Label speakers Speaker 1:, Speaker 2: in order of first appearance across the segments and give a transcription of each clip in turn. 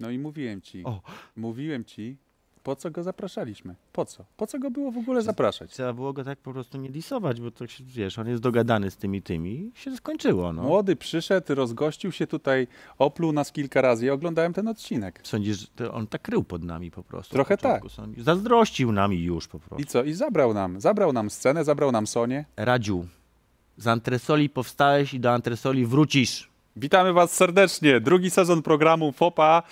Speaker 1: No i mówiłem ci,
Speaker 2: O.
Speaker 1: mówiłem ci, po co go zapraszaliśmy? Po co? Po co go było w ogóle zapraszać?
Speaker 2: Trzeba było go tak po prostu nie disować, bo to się, wiesz, on jest dogadany z tymi tymi i się skończyło, no.
Speaker 1: Młody przyszedł, rozgościł się tutaj, opluł nas kilka razy i oglądałem ten odcinek.
Speaker 2: Sądzisz, że on tak krył pod nami po prostu.
Speaker 1: Trochę tak.
Speaker 2: Sądzisz? Zazdrościł nami już po prostu.
Speaker 1: I co? I zabrał nam, zabrał nam scenę, zabrał nam Sonię.
Speaker 2: Radziu, z antresoli powstałeś i do antresoli wrócisz.
Speaker 1: Witamy Was serdecznie. Drugi sezon programu FOPA.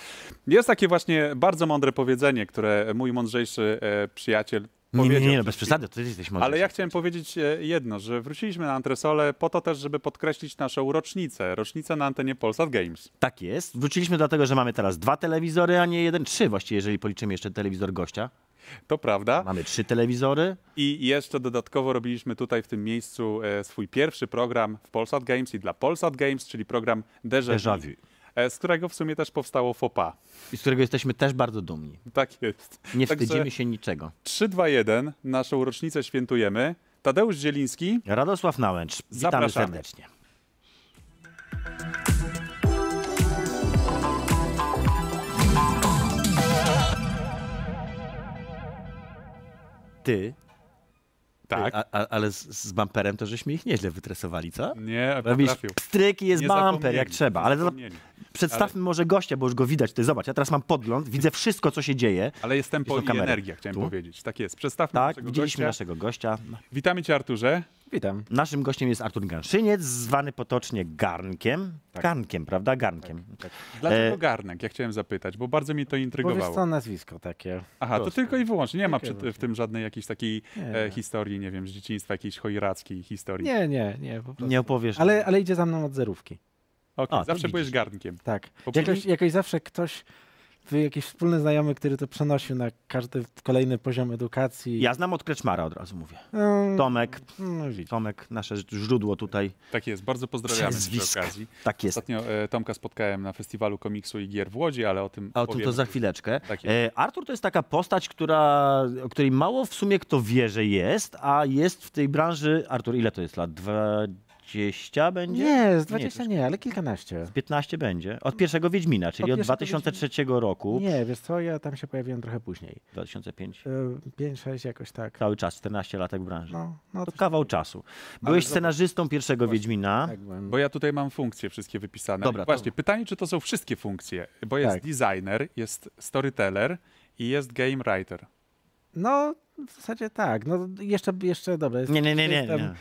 Speaker 1: Jest takie właśnie bardzo mądre powiedzenie, które mój mądrzejszy e, przyjaciel
Speaker 2: Nie, nie, nie, no bez przesady, to jesteś mądry.
Speaker 1: Ale ja chciałem powiedzieć e, jedno, że wróciliśmy na antresolę po to też, żeby podkreślić naszą rocznicę. Rocznicę na antenie Polsat Games.
Speaker 2: Tak jest. Wróciliśmy dlatego, że mamy teraz dwa telewizory, a nie jeden, trzy właściwie, jeżeli policzymy jeszcze telewizor gościa.
Speaker 1: To prawda.
Speaker 2: Mamy trzy telewizory.
Speaker 1: I jeszcze dodatkowo robiliśmy tutaj w tym miejscu e, swój pierwszy program w Polsat Games i dla Polsat Games, czyli program Déjà Vu, e, z którego w sumie też powstało FOPA.
Speaker 2: I z którego jesteśmy też bardzo dumni.
Speaker 1: Tak jest.
Speaker 2: Nie
Speaker 1: Także
Speaker 2: wstydzimy się niczego.
Speaker 1: 3, 2, 1. Naszą rocznicę świętujemy. Tadeusz Zieliński.
Speaker 2: Radosław Nałęcz, witamy
Speaker 1: Zapraszamy.
Speaker 2: serdecznie. Ty,
Speaker 1: Tak.
Speaker 2: a, a, ale z, z bumperem to żeśmy ich nieźle wytresowali, co?
Speaker 1: Nie,
Speaker 2: Robisz pstryk i jest
Speaker 1: Nie
Speaker 2: bumper jak trzeba. Ale to, przedstawmy może gościa, bo już go widać. Ty zobacz, ja teraz mam podgląd, widzę wszystko, co się dzieje.
Speaker 1: Ale jest tempo
Speaker 2: są
Speaker 1: i
Speaker 2: kamery.
Speaker 1: energia, chciałem
Speaker 2: Tu?
Speaker 1: powiedzieć. Tak jest. Przedstawmy
Speaker 2: Tak,
Speaker 1: naszego
Speaker 2: widzieliśmy
Speaker 1: gościa.
Speaker 2: naszego gościa.
Speaker 1: Witamy Cię, Arturze.
Speaker 3: Witam.
Speaker 2: Naszym gościem jest Artur Ganszyniec, zwany potocznie Garnkiem.
Speaker 3: Tak.
Speaker 2: Garnkiem, prawda? Garnkiem.
Speaker 1: Dlaczego
Speaker 2: E,
Speaker 1: Garnek? Ja chciałem zapytać, bo bardzo mnie to
Speaker 3: Bo
Speaker 1: intrygowało.
Speaker 3: co, nazwisko takie.
Speaker 1: Aha, to tylko i wyłącznie. Nie ma przy, w tym żadnej jakiejś takiej
Speaker 3: Nie.
Speaker 1: e, historii, nie wiem, z dzieciństwa, jakiejś chojrackiej historii.
Speaker 3: Nie, nie, nie, po prostu.
Speaker 2: Nie opowiesz.
Speaker 3: Ale, ale idzie za mną od zerówki.
Speaker 2: A, to
Speaker 1: zawsze byłeś garnkiem.
Speaker 3: Tak.
Speaker 1: Poprzedni-
Speaker 3: Jakoś, jakoś zawsze ktoś, wy- jakiś wspólny znajomy, który to przenosił na każdy kolejny poziom edukacji.
Speaker 2: Ja znam od Kreczmara od razu mówię.
Speaker 3: No,
Speaker 2: Tomek,
Speaker 3: No, widzisz.
Speaker 2: Tomek, nasze źródło tutaj.
Speaker 1: Tak jest, bardzo pozdrawiamy przy
Speaker 2: Przezwisk.
Speaker 1: okazji.
Speaker 2: Tak jest.
Speaker 1: Ostatnio e, Tomka spotkałem na festiwalu komiksu i gier w Łodzi, ale o tym
Speaker 2: A o tym to za chwileczkę.
Speaker 1: Tak.
Speaker 2: E, Artur to jest taka postać, która, o której mało w sumie kto wie, że jest, a jest w tej branży. Artur, ile to jest lat? 20 będzie?
Speaker 3: Nie, z 20 nie,
Speaker 2: troszkę.
Speaker 3: ale kilkanaście.
Speaker 2: 15 będzie. Od pierwszego Wiedźmina, czyli
Speaker 3: Od
Speaker 2: od,
Speaker 3: pierwszego
Speaker 2: 2003 roku.
Speaker 3: Nie, wiesz co, ja tam się pojawiłem trochę później.
Speaker 2: 2005.
Speaker 3: 5, 6 jakoś tak.
Speaker 2: Cały czas, 14 lat w branży.
Speaker 3: No, no
Speaker 2: To kawał czasu. Byłeś
Speaker 1: zobacz-
Speaker 2: scenarzystą pierwszego
Speaker 1: Właśnie,
Speaker 2: Wiedźmina.
Speaker 3: tak.
Speaker 1: Bo ja tutaj mam funkcje wszystkie wypisane.
Speaker 2: Dobra, to-
Speaker 1: Właśnie, pytanie, czy to są wszystkie funkcje? Bo jest
Speaker 3: Tak.
Speaker 1: designer, jest storyteller i jest game writer.
Speaker 3: No, w zasadzie tak. No, jeszcze, jeszcze dobra. Jest,
Speaker 2: Nie, nie, nie, nie. nie.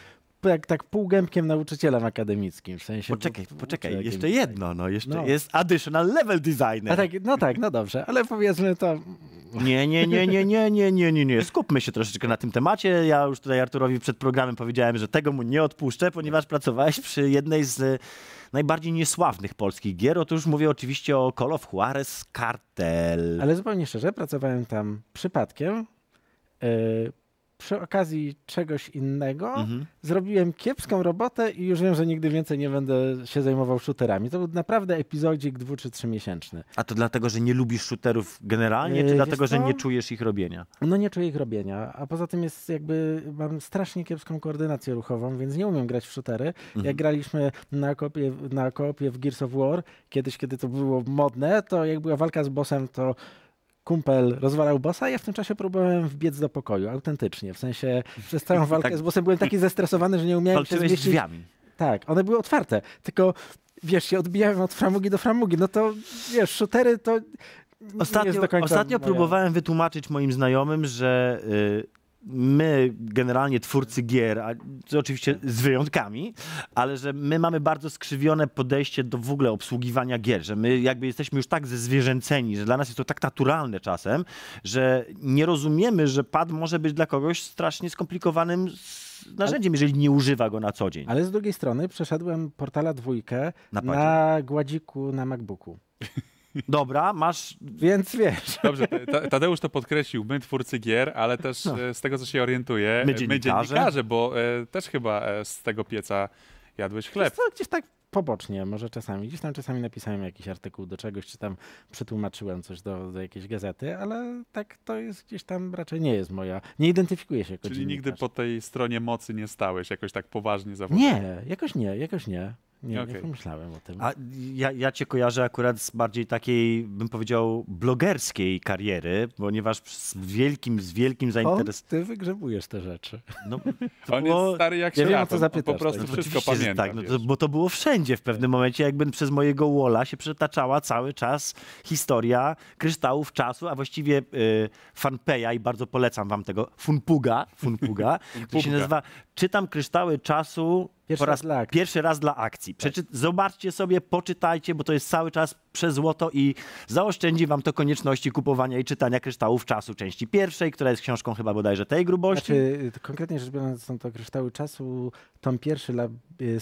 Speaker 3: Jak, tak półgębkiem nauczycielem akademickim. W sensie,
Speaker 2: Poczekaj,
Speaker 3: bo-
Speaker 2: poczekaj, jeszcze jedno, no, jeszcze
Speaker 3: No.
Speaker 2: jest additional level designer.
Speaker 3: A tak, no tak, no dobrze, ale powiedzmy to.
Speaker 2: Nie, nie, nie, nie, nie, nie, nie, nie, nie. Skupmy się troszeczkę na tym temacie. Ja już tutaj Arturowi przed programem powiedziałem, że tego mu nie odpuszczę, ponieważ pracowałeś przy jednej z e, najbardziej niesławnych polskich gier. Otóż mówię oczywiście o Call of Juarez Cartel.
Speaker 3: Ale zupełnie szczerze, pracowałem tam przypadkiem. Yy, przy okazji czegoś innego
Speaker 2: Mhm.
Speaker 3: zrobiłem kiepską robotę i już wiem, że nigdy więcej nie będę się zajmował shooterami. To był naprawdę epizodzik dwu czy trzy miesięczny.
Speaker 2: A to dlatego, że nie lubisz shooterów generalnie,
Speaker 3: Yy,
Speaker 2: czy
Speaker 3: wiesz
Speaker 2: dlatego, że
Speaker 3: co?
Speaker 2: nie czujesz ich robienia?
Speaker 3: No nie czuję ich robienia, a poza tym jest jakby, mam strasznie kiepską koordynację ruchową, więc nie umiem grać w shootery.
Speaker 2: Mhm.
Speaker 3: Jak graliśmy na koopie, na koopie w Gears of War, kiedyś, kiedy to było modne, to jak była walka z bossem, to kumpel rozwalał bossa, ja w tym czasie próbowałem wbiec do pokoju, autentycznie. W sensie przez całą walkę
Speaker 2: Tak.
Speaker 3: z bossem byłem taki zestresowany, że nie umiałem się
Speaker 2: Walczyłeś z
Speaker 3: zmieścić.
Speaker 2: drzwiami.
Speaker 3: Tak, one były otwarte, tylko wiesz, się odbijałem od framugi do framugi, no to wiesz, shootery to
Speaker 2: Ostatnio, ostatnio próbowałem wytłumaczyć moim znajomym, że y, my, generalnie twórcy gier, a to oczywiście z wyjątkami, ale że my mamy bardzo skrzywione podejście do w ogóle obsługiwania gier, że my jakby jesteśmy już tak zezwierzęceni, że dla nas jest to tak naturalne czasem, że nie rozumiemy, że pad może być dla kogoś strasznie skomplikowanym narzędziem, jeżeli nie używa go na co dzień.
Speaker 3: Ale z drugiej strony przeszedłem portala dwójkę
Speaker 2: Na
Speaker 3: na, gładziku na MacBooku.
Speaker 2: Dobra, masz...
Speaker 3: Więc wiesz.
Speaker 1: Dobrze, Ta- Tadeusz to podkreślił, my twórcy gier, ale też
Speaker 2: No.
Speaker 1: e, z tego, co się orientuję,
Speaker 2: My
Speaker 1: e,
Speaker 2: dziennikarze.
Speaker 1: bo e, też chyba e, z tego pieca jadłeś chleb.
Speaker 3: Wiesz co, gdzieś tak pobocznie, może czasami. Gdzieś tam czasami napisałem jakiś artykuł do czegoś, czy tam przetłumaczyłem coś do, do jakiejś gazety, ale tak to jest gdzieś tam raczej nie jest moja. Nie identyfikuję się jako
Speaker 1: Czyli nigdy po tej stronie mocy nie stałeś jakoś tak poważnie zawodowo.
Speaker 3: Nie, jakoś nie, jakoś nie. Nie,
Speaker 1: Okej.
Speaker 3: nie pomyślałem o tym.
Speaker 2: A ja, ja cię kojarzę akurat z bardziej takiej, bym powiedział, blogerskiej kariery, ponieważ z wielkim, z wielkim zainteresowaniem...
Speaker 3: ty wygrzebujesz te rzeczy?
Speaker 2: No,
Speaker 1: On
Speaker 2: było-
Speaker 1: jest stary jak
Speaker 3: Ja wiem, o
Speaker 1: świat,
Speaker 3: co
Speaker 1: on- on
Speaker 3: zapytasz,
Speaker 1: po prostu
Speaker 3: tak.
Speaker 1: wszystko
Speaker 2: że
Speaker 1: pamięta.
Speaker 2: Tak, no to, bo to było wszędzie w pewnym momencie, jakby przez mojego walla się przetaczała cały czas historia kryształów czasu, a właściwie y, fanpeja i bardzo polecam wam tego, Funpuga, Funpuga, to się
Speaker 1: Funpuga.
Speaker 2: nazywa Czytam kryształy czasu
Speaker 3: Pierwszy
Speaker 2: po
Speaker 3: raz
Speaker 2: raz
Speaker 3: dla akcji.
Speaker 2: pierwszy raz dla akcji. Przeczy- Zobaczcie sobie, poczytajcie, bo to jest cały czas przezłoto i zaoszczędzi wam to konieczności kupowania i czytania kryształów czasu części pierwszej, która jest książką chyba bodajże tej grubości.
Speaker 3: Znaczy, to konkretnie rzecz biorąc, są to kryształy czasu, tom pierwszy, la, y,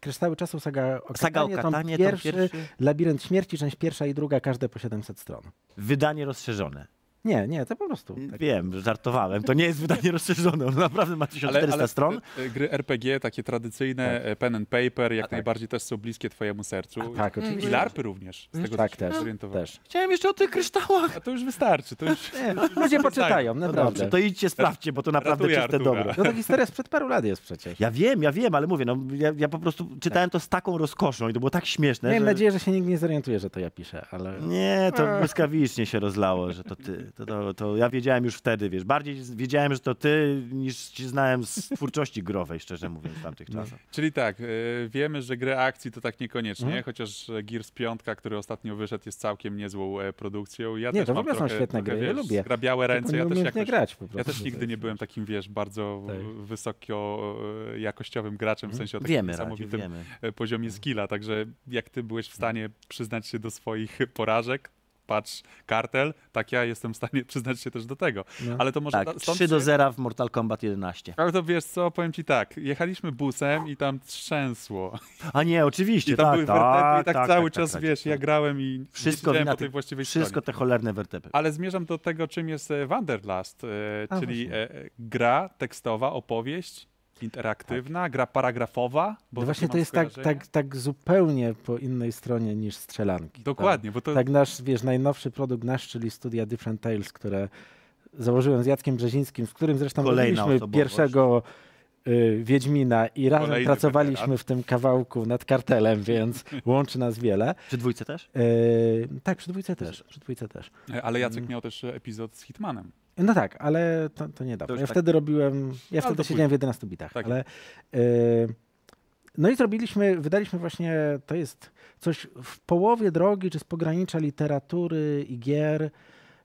Speaker 3: kryształy czasu, saga o
Speaker 2: Saga o
Speaker 3: Katanie,
Speaker 2: Katanie,
Speaker 3: tom
Speaker 2: tom
Speaker 3: pierwszy,
Speaker 2: pierwszy.
Speaker 3: labirynt śmierci, część pierwsza i druga, każde po 700 stron.
Speaker 2: Wydanie rozszerzone.
Speaker 3: Nie, nie, to po prostu. Tak.
Speaker 2: Wiem, żartowałem. To nie jest wydanie rozszerzone. On naprawdę ma 1400 stron.
Speaker 1: te- te Gry RPG, takie tradycyjne, e, pen and paper, jak
Speaker 3: tak.
Speaker 1: najbardziej też są bliskie twojemu sercu.
Speaker 3: A tak,
Speaker 1: I
Speaker 3: oczywiście.
Speaker 1: larpy również, z tego
Speaker 3: Tak, też,
Speaker 1: zorientowałem.
Speaker 3: też.
Speaker 2: Chciałem jeszcze o tych kryształach.
Speaker 1: A to już wystarczy, to już...
Speaker 3: Nie, ludzie poczytają,
Speaker 2: No
Speaker 3: naprawdę.
Speaker 2: dobrze, to idźcie, sprawdźcie, bo to naprawdę
Speaker 1: Ratuję
Speaker 2: czyste
Speaker 1: Artura.
Speaker 2: dobro.
Speaker 3: No to historia sprzed paru lat jest przecież.
Speaker 2: Ja wiem, ja wiem, ale mówię, no, ja, ja po prostu czytałem to z taką rozkoszą i to było tak śmieszne,
Speaker 3: Miałem
Speaker 2: że...
Speaker 3: nadzieję, że się nikt nie zorientuje, że to ja piszę, ale...
Speaker 2: Nie, to błyskawicznie się rozlało, że to ty. To, to, to ja wiedziałem już wtedy, wiesz, bardziej wiedziałem, że to ty, niż cię znałem z twórczości growej, szczerze mówiąc, w tamtych czasach.
Speaker 1: Czyli tak, e, wiemy, że gry akcji to tak niekoniecznie,
Speaker 3: Mhm.
Speaker 1: chociaż e, Gears 5, który ostatnio wyszedł, jest całkiem niezłą e, produkcją. Ja
Speaker 3: Nie,
Speaker 1: też
Speaker 3: to w
Speaker 1: mam
Speaker 3: ogóle są
Speaker 1: trochę,
Speaker 3: świetne
Speaker 1: trochę,
Speaker 3: gry, ja
Speaker 1: wiesz,
Speaker 3: lubię.
Speaker 1: Zgrabiałe ręce, ja też jakoś...
Speaker 3: grać po
Speaker 1: Ja też nigdy nie byłem takim, wiesz, bardzo
Speaker 3: Tak.
Speaker 1: wysoko e, jakościowym graczem, w sensie o takim
Speaker 2: Wiemy,
Speaker 1: niesamowitym
Speaker 2: wiemy.
Speaker 1: e, poziomie skilla, także jak ty byłeś w stanie przyznać się do swoich porażek, patrz, kartel, tak ja jestem w stanie przyznać się też do tego.
Speaker 3: No.
Speaker 1: Ale to może
Speaker 2: Tak,
Speaker 1: da- stąd
Speaker 2: 3 do
Speaker 1: się-
Speaker 2: 0 w Mortal Kombat 11.
Speaker 1: Ale to wiesz co, powiem ci tak, jechaliśmy busem i tam trzęsło.
Speaker 2: A nie, oczywiście,
Speaker 1: I tam
Speaker 2: tak,
Speaker 1: były
Speaker 2: tak,
Speaker 1: wertepy i tak,
Speaker 2: tak,
Speaker 1: cały
Speaker 2: tak,
Speaker 1: czas,
Speaker 2: tak,
Speaker 1: wiesz,
Speaker 2: tak.
Speaker 1: ja grałem i
Speaker 2: Wszystko
Speaker 1: nie po tej właściwej
Speaker 2: Wszystko
Speaker 1: stronie.
Speaker 2: te cholerne wertepy.
Speaker 1: Ale zmierzam do tego, czym jest e, Wanderlust, e, czyli e, gra tekstowa, opowieść, interaktywna, gra paragrafowa. Bo
Speaker 3: No właśnie to jest tak, tak, tak zupełnie po innej stronie niż strzelanki.
Speaker 1: Dokładnie, bo to
Speaker 3: Tak, tak nasz, wiesz, najnowszy produkt nasz, czyli studia Different Tales, które założyłem z Jackiem Brzezińskim, z którym zresztą robiliśmy pierwszego y, Wiedźmina i razem
Speaker 1: Kolejny
Speaker 3: pracowaliśmy
Speaker 1: weteran.
Speaker 3: w tym kawałku nad kartelem, więc łączy nas wiele.
Speaker 2: Przy dwójce też?
Speaker 3: Y, tak, przy dwójce też, przy dwójce też.
Speaker 1: Ale Jacek
Speaker 3: Mm.
Speaker 1: miał też epizod z Hitmanem.
Speaker 3: No tak, ale to, to niedawno.
Speaker 2: To
Speaker 3: ja
Speaker 2: tak-
Speaker 3: wtedy robiłem, ja
Speaker 1: to
Speaker 3: wtedy siedziałem w 11 bitach,
Speaker 1: Tak
Speaker 3: ale y, no i zrobiliśmy, wydaliśmy właśnie, to jest coś w połowie drogi, czy z pogranicza literatury i gier.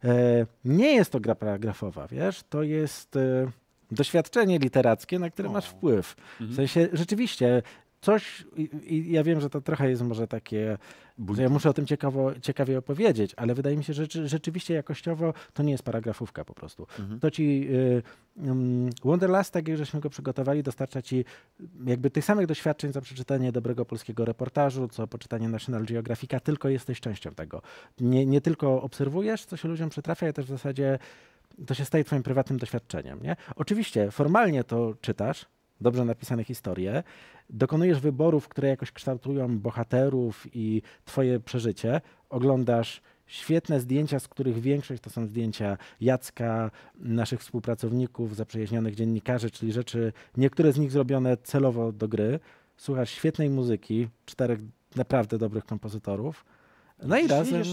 Speaker 3: E, nie jest to gra paragrafowa, wiesz, to jest e, doświadczenie literackie, na które
Speaker 1: O.
Speaker 3: masz wpływ. W
Speaker 1: Mhm.
Speaker 3: sensie rzeczywiście coś, i, ja wiem, że to trochę jest może takie, że ja muszę o tym ciekawo, ciekawie opowiedzieć, ale wydaje mi się, że rzeczy- rzeczywiście jakościowo to nie jest paragrafówka po prostu.
Speaker 2: Mhm.
Speaker 3: To ci y, ym, Wonderlust, tak jak żeśmy go przygotowali, dostarcza ci jakby tych samych doświadczeń za przeczytanie dobrego polskiego reportażu, co poczytanie National Geographica, tylko jesteś częścią tego. Nie, nie tylko obserwujesz, co się ludziom przytrafia, ale też w zasadzie to się staje twoim prywatnym doświadczeniem. Nie? Oczywiście formalnie to czytasz, dobrze napisane historie, dokonujesz wyborów, które jakoś kształtują bohaterów i twoje przeżycie, oglądasz świetne zdjęcia, z których większość to są zdjęcia Jacka, naszych współpracowników, zaprzyjaźnionych dziennikarzy, czyli rzeczy, niektóre z nich zrobione celowo do gry. Słuchasz świetnej muzyki, czterech naprawdę dobrych kompozytorów. No i razem,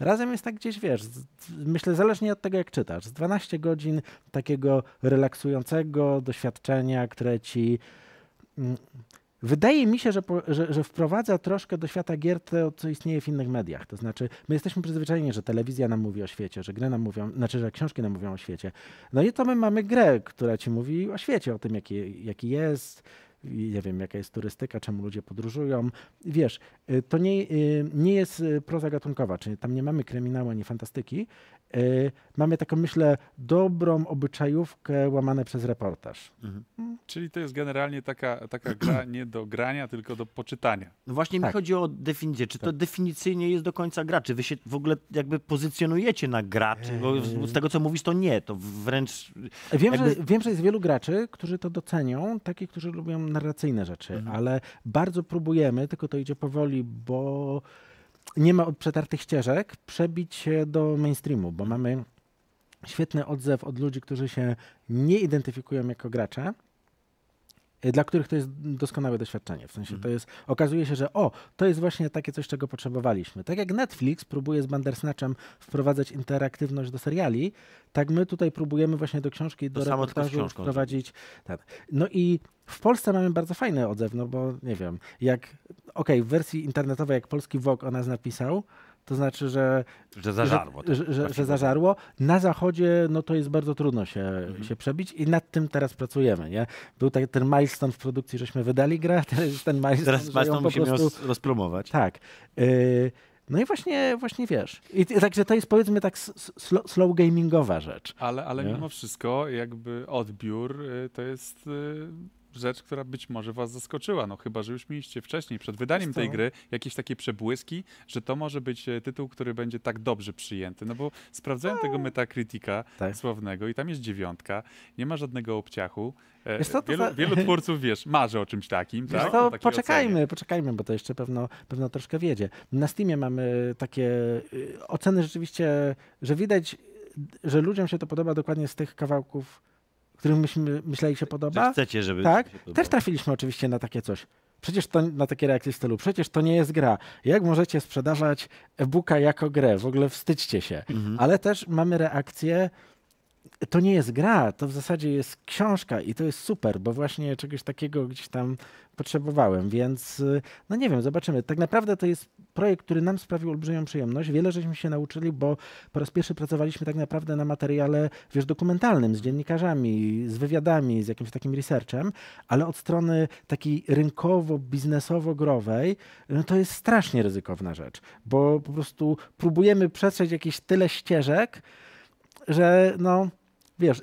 Speaker 3: razem jest tak gdzieś, wiesz, z, myślę, zależnie od tego, jak czytasz, z 12 godzin takiego relaksującego doświadczenia, które ci mm, Wydaje mi się, że, po, że, że wprowadza troszkę do świata gier to, co istnieje w innych mediach. To znaczy, my jesteśmy przyzwyczajeni, że telewizja nam mówi o świecie, że gry nam mówią, znaczy, że książki nam mówią o świecie. No i to my mamy grę, która ci mówi o świecie, o tym, jaki, jaki jest, nie wiem, jaka jest turystyka, czemu ludzie podróżują. Wiesz, y, to nie, y, nie jest y, proza gatunkowa, czyli tam nie mamy kryminału ani fantastyki, mamy taką, myślę, dobrą obyczajówkę łamane przez reportaż.
Speaker 2: Mhm.
Speaker 1: Czyli to jest generalnie taka, taka gra nie do grania, tylko do poczytania.
Speaker 2: No właśnie mi
Speaker 3: Tak.
Speaker 2: chodzi o definicję. Czy to
Speaker 3: Tak.
Speaker 2: definicyjnie jest do końca gra? Czy wy się w ogóle jakby pozycjonujecie na graczy? Bo z, z tego, co mówisz, to nie. To wręcz...
Speaker 3: Wiem,
Speaker 2: Jakby-
Speaker 3: że, wiem, że jest wielu graczy, którzy to docenią, takich, którzy lubią narracyjne rzeczy,
Speaker 2: Mhm.
Speaker 3: ale bardzo próbujemy, tylko to idzie powoli, bo nie ma przetartych ścieżek, przebić się do mainstreamu, bo mamy świetny odzew od ludzi, którzy się nie identyfikują jako gracze, dla których to jest doskonałe doświadczenie. W sensie to jest, okazuje się, że o, to jest właśnie takie coś, czego potrzebowaliśmy. Tak jak Netflix próbuje z Bandersnatchem wprowadzać interaktywność do seriali, tak my tutaj próbujemy właśnie do książki, do reportażu wprowadzić. Tak. No i w Polsce mamy bardzo fajny odzew, no bo nie wiem, jak, okej, w wersji internetowej, jak polski Vogue o nas napisał, to znaczy, że
Speaker 2: Że zażarło.
Speaker 3: że, że, że, że zażarło. Na zachodzie no to jest bardzo trudno się,
Speaker 2: Mhm.
Speaker 3: się przebić i nad tym teraz pracujemy. Nie? Był tak, ten milestone w produkcji, żeśmy wydali grę, teraz jest ten milestone,
Speaker 2: Teraz
Speaker 3: że ją
Speaker 2: Państwo
Speaker 3: po
Speaker 2: musimy
Speaker 3: prostu...
Speaker 2: roz- rozpromować.
Speaker 3: Tak. Y, no i właśnie, właśnie wiesz. I, także to jest powiedzmy tak slow, slow gamingowa rzecz.
Speaker 1: Ale, ale
Speaker 3: Nie?
Speaker 1: mimo wszystko jakby odbiór y, to jest y, rzecz, która być może was zaskoczyła. No chyba, że już mieliście wcześniej, przed wydaniem tej gry, jakieś takie przebłyski, że to może być e, tytuł, który będzie tak dobrze przyjęty. No bo sprawdzałem tego Metacritica
Speaker 3: Tak.
Speaker 1: sławnego i tam jest dziewiątka, nie ma żadnego obciachu. E,
Speaker 3: Wiesz co, to
Speaker 1: wielu,
Speaker 3: za-
Speaker 1: wielu twórców, wiesz, marzy o czymś takim, tak?
Speaker 3: co, poczekajmy,
Speaker 1: ocenie.
Speaker 3: poczekajmy, bo to jeszcze pewno, pewno troszkę wiedzie. Na Steamie mamy takie y, oceny rzeczywiście, że widać, że ludziom się to podoba dokładnie z tych kawałków, których myśmy myśleli się
Speaker 2: Że
Speaker 3: podoba.
Speaker 2: chcecie, żeby...
Speaker 3: Tak,
Speaker 2: się
Speaker 3: też trafiliśmy oczywiście na takie coś. Przecież to na takie reakcje w stylu, przecież to nie jest gra. Jak możecie sprzedawać e-booka jako grę? W ogóle wstydźcie się.
Speaker 2: Mhm.
Speaker 3: Ale też mamy reakcję, to nie jest gra, to w zasadzie jest książka i to jest super, bo właśnie czegoś takiego gdzieś tam potrzebowałem, więc y, no nie wiem, zobaczymy. Tak naprawdę to jest projekt, który nam sprawił olbrzymią przyjemność. Wiele żeśmy się nauczyli, bo po raz pierwszy pracowaliśmy tak naprawdę na materiale, wiesz, dokumentalnym, z dziennikarzami, z wywiadami, z jakimś takim researchem, ale od strony takiej rynkowo-biznesowo-growej, no to jest strasznie ryzykowna rzecz, bo po prostu próbujemy przetrzeć jakieś tyle ścieżek, że no, wiesz,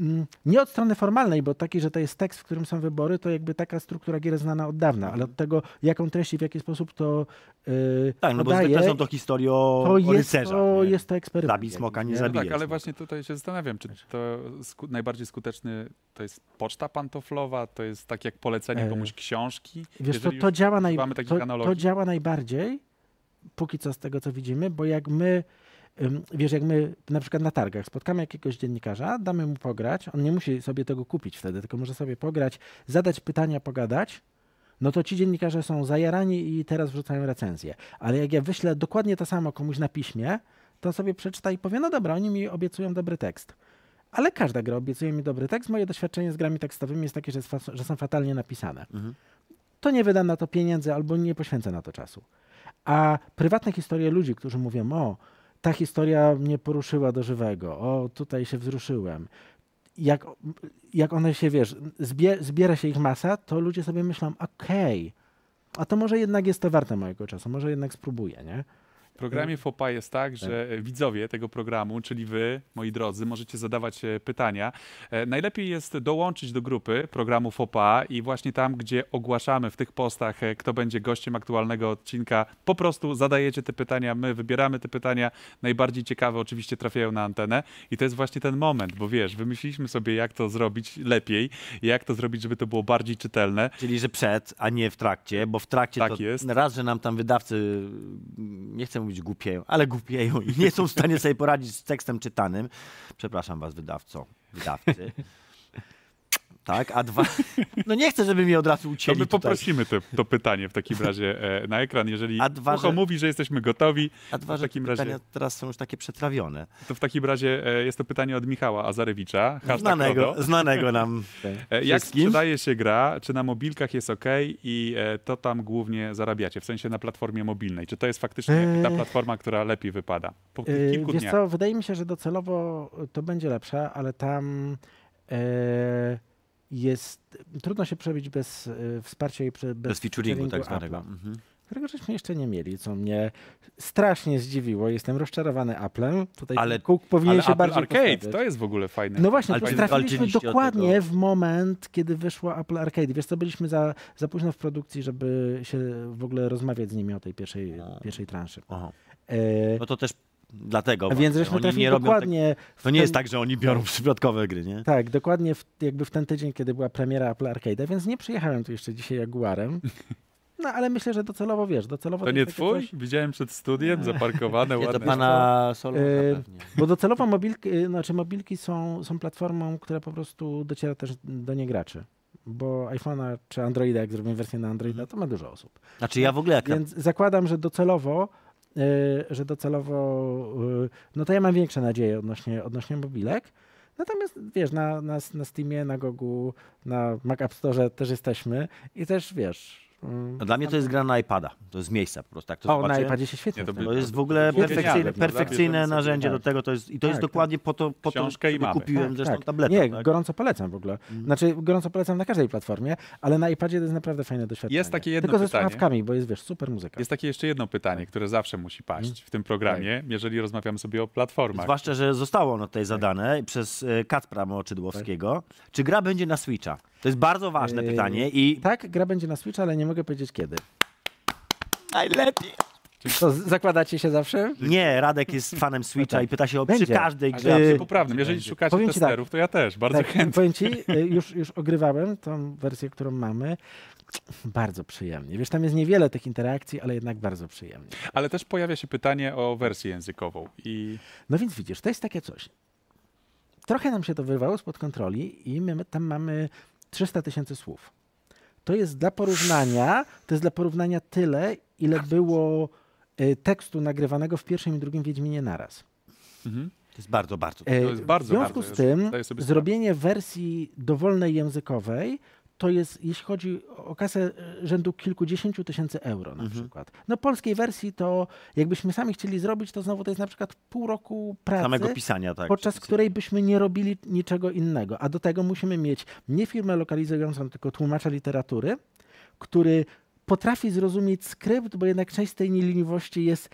Speaker 3: mm, nie od strony formalnej, bo taki, że to jest tekst, w którym są wybory, to jakby taka struktura gier jest znana od dawna, ale od tego, jaką treść i w jaki sposób to yy,
Speaker 2: Tak, no bo
Speaker 3: podaje,
Speaker 2: zwykle są to historie o,
Speaker 3: to
Speaker 2: o
Speaker 3: jest,
Speaker 2: rycerzach.
Speaker 3: to,
Speaker 2: nie?
Speaker 3: jest to eksperyment.
Speaker 2: Zabij smoka, nie
Speaker 1: No
Speaker 2: zabij.
Speaker 1: tak,
Speaker 2: Zabijać
Speaker 1: ale
Speaker 2: smoka.
Speaker 1: właśnie tutaj się zastanawiam, czy to sku- najbardziej skuteczny to jest poczta pantoflowa, to jest tak jak polecenie
Speaker 3: E,
Speaker 1: komuś książki.
Speaker 3: Wiesz, to, to, działa naj, to, to działa najbardziej, póki co z tego, co widzimy, bo jak my, wiesz, jak my na przykład na targach spotkamy jakiegoś dziennikarza, damy mu pograć, on nie musi sobie tego kupić wtedy, tylko może sobie pograć, zadać pytania, pogadać, no to ci dziennikarze są zajarani i teraz wrzucają recenzję. Ale jak ja wyślę dokładnie to samo komuś na piśmie, to on sobie przeczyta i powie, no dobra, oni mi obiecują dobry tekst. Ale każda gra obiecuje mi dobry tekst. Moje doświadczenie z grami tekstowymi jest takie, że, że są fatalnie napisane
Speaker 2: Mhm.
Speaker 3: to nie wydam na to pieniędzy albo nie poświęcę na to czasu. A prywatne historie ludzi, którzy mówią, o, ta historia mnie poruszyła do żywego, o, tutaj się wzruszyłem. Jak, jak one się, wiesz, zbie, zbiera się ich masa, to ludzie sobie myślą, okej, a to może jednak jest to warte mojego czasu, może jednak spróbuję, nie?
Speaker 1: Programie FOPA jest tak, że widzowie tego programu, czyli wy, moi drodzy, możecie zadawać e, pytania. E, Najlepiej jest dołączyć do grupy programu FOPA i właśnie tam, gdzie ogłaszamy w tych postach, e, kto będzie gościem aktualnego odcinka, po prostu zadajecie te pytania, my wybieramy te pytania, najbardziej ciekawe oczywiście trafiają na antenę i to jest właśnie ten moment, bo wiesz, wymyśliliśmy sobie, jak to zrobić lepiej, jak to zrobić, żeby to było bardziej czytelne.
Speaker 2: Czyli, że przed, a nie w trakcie, bo w trakcie
Speaker 1: Tak
Speaker 2: to
Speaker 1: jest.
Speaker 2: raz, że nam tam wydawcy, mm, nie chcę mówić głupieją, ale głupieją i nie są w stanie sobie poradzić z tekstem czytanym. Przepraszam was, wydawco, wydawcy. Tak, a dwa... No nie chcę, żeby mi od razu
Speaker 1: To
Speaker 2: ucięli
Speaker 1: my poprosimy to, to pytanie w takim razie e, na ekran, jeżeli
Speaker 2: A dwa,
Speaker 1: ucho
Speaker 2: że-
Speaker 1: mówi, że jesteśmy gotowi,
Speaker 2: A dwa,
Speaker 1: w takim
Speaker 2: pytania
Speaker 1: razie-
Speaker 2: teraz są już takie przetrawione.
Speaker 1: To w takim razie e, jest to pytanie od Michała Azarewicza.
Speaker 2: Znanego,
Speaker 1: RODO.
Speaker 2: znanego nam
Speaker 1: E, Jak sprzedaje się gra? Czy na mobilkach jest ok i e, to tam głównie zarabiacie? W sensie na platformie mobilnej. Czy to jest faktycznie ta platforma, która lepiej wypada? Po kilku
Speaker 3: Wiesz
Speaker 1: dniach.
Speaker 3: co, wydaje mi się, że docelowo to będzie lepsze, ale tam e, jest, trudno się przebić bez e, wsparcia i bez,
Speaker 2: bez featuringu tak
Speaker 3: featuringu
Speaker 2: zwanego.
Speaker 3: Apple'a.
Speaker 2: Mhm.
Speaker 3: którego żeśmy jeszcze nie mieli, co mnie strasznie zdziwiło. Jestem rozczarowany Applem. Tutaj
Speaker 2: Ale-
Speaker 3: Cook powinien
Speaker 1: Ale
Speaker 3: się
Speaker 1: Apple
Speaker 3: bardziej
Speaker 1: Arcade
Speaker 3: postawić.
Speaker 1: to jest w ogóle fajne.
Speaker 3: No właśnie,
Speaker 2: Ale
Speaker 3: trafiliśmy dokładnie w moment, kiedy wyszło Apple Arcade. Wiesz co, byliśmy za, za późno w produkcji, żeby się w ogóle rozmawiać z nimi o tej pierwszej, pierwszej transzy.
Speaker 2: Aha.
Speaker 3: E,
Speaker 2: No to też dlatego.
Speaker 3: więc
Speaker 2: właśnie.
Speaker 3: żeśmy
Speaker 2: oni nie robią
Speaker 3: dokładnie...
Speaker 2: Tak, to nie jest tak, że oni biorą przypadkowe gry, nie?
Speaker 3: Tak, dokładnie w, jakby w ten tydzień, kiedy była premiera Apple Arcade, więc nie przyjechałem tu jeszcze dzisiaj Jaguarem. No ale myślę, że docelowo wiesz, docelowo
Speaker 1: To nie twój?
Speaker 3: coś-
Speaker 1: Widziałem przed studiem, zaparkowane
Speaker 2: Nie, to
Speaker 1: ładne.
Speaker 2: pana Solo
Speaker 3: E,
Speaker 2: pewnie.
Speaker 3: Bo docelowo mobilki, y, znaczy mobilki są, są platformą, która po prostu dociera też do niegraczy. Bo iPhone'a czy Androida, jak zrobimy wersję na Androida, to ma dużo osób.
Speaker 2: Znaczy ja w ogóle jak...
Speaker 3: Więc zakładam, że docelowo, że docelowo, y, no to ja mam większe nadzieje odnośnie, odnośnie mobilek. Natomiast wiesz, na, na, na Steamie, na Gogu, na Mac App Store też jesteśmy i też wiesz.
Speaker 2: No dla mnie to jest gra na iPada. To jest z miejsca po prostu. Tak to
Speaker 3: O, na iPadzie się świetnie
Speaker 1: Nie, to.
Speaker 2: To jest w ogóle perfekcyjne, perfekcyjne narzędzie do
Speaker 3: tak.
Speaker 2: tego. To jest, I to jest
Speaker 3: Tak,
Speaker 2: dokładnie po to, po to
Speaker 1: i
Speaker 2: kupiłem zresztą
Speaker 3: tak.
Speaker 2: tableta.
Speaker 3: Nie,
Speaker 2: tak?
Speaker 3: gorąco polecam w ogóle. Znaczy, gorąco polecam na każdej platformie, ale na iPadzie to jest naprawdę fajne doświadczenie.
Speaker 1: Jest takie jedno
Speaker 3: Tylko ze
Speaker 1: pytanie.
Speaker 3: słuchawkami, bo jest, wiesz, super muzyka.
Speaker 1: Jest takie jeszcze jedno pytanie, które zawsze musi paść w tym programie, jeżeli rozmawiamy sobie o platformach.
Speaker 2: Zwłaszcza, że zostało ono tutaj zadane przez e, Kacpra Moczydłowskiego. Czy gra będzie na Switcha? To jest bardzo ważne
Speaker 3: Yy,
Speaker 2: pytanie i
Speaker 3: Tak, gra będzie na Switcha, ale nie mogę powiedzieć kiedy.
Speaker 2: najlepiej.
Speaker 3: To z- zakładacie się zawsze?
Speaker 2: Nie, Radek jest fanem Switcha
Speaker 3: tak.
Speaker 2: i pyta się o
Speaker 3: Będzie.
Speaker 2: przy każdej
Speaker 1: Ale
Speaker 2: grze.
Speaker 1: ja
Speaker 3: yy,
Speaker 1: poprawnym, jeżeli
Speaker 2: będzie.
Speaker 1: szukacie
Speaker 3: Powiem tak.
Speaker 1: testerów, to ja też, bardzo
Speaker 3: tak,
Speaker 1: chętnie.
Speaker 3: powiem ci, y, już, już ogrywałem tą wersję, którą mamy. Bardzo przyjemnie. Wiesz, tam jest niewiele tych interakcji, ale jednak bardzo przyjemnie.
Speaker 1: Ale też pojawia się pytanie o wersję językową i
Speaker 3: No więc widzisz, to jest takie coś. Trochę nam się to wyrwało spod kontroli i my tam mamy 300 tysięcy słów. To jest dla porównania, to jest dla porównania tyle, ile było y, tekstu nagrywanego w pierwszym i drugim Wiedźminie naraz.
Speaker 1: mhm.
Speaker 2: To jest bardzo, bardzo.
Speaker 3: E,
Speaker 1: jest bardzo,
Speaker 3: w związku
Speaker 1: bardzo,
Speaker 3: z tym zrobienie wersji dowolnej językowej to jest, jeśli chodzi o kasę e, rzędu kilkudziesięciu tysięcy euro na
Speaker 2: Mhm.
Speaker 3: przykład. No polskiej wersji to jakbyśmy sami chcieli zrobić, to znowu to jest na przykład pół roku pracy.
Speaker 2: Samego pisania, tak.
Speaker 3: podczas której byśmy nie robili niczego innego. A do tego musimy mieć nie firmę lokalizującą, tylko tłumacza literatury, który potrafi zrozumieć skrypt, bo jednak część tej nieliniowości jest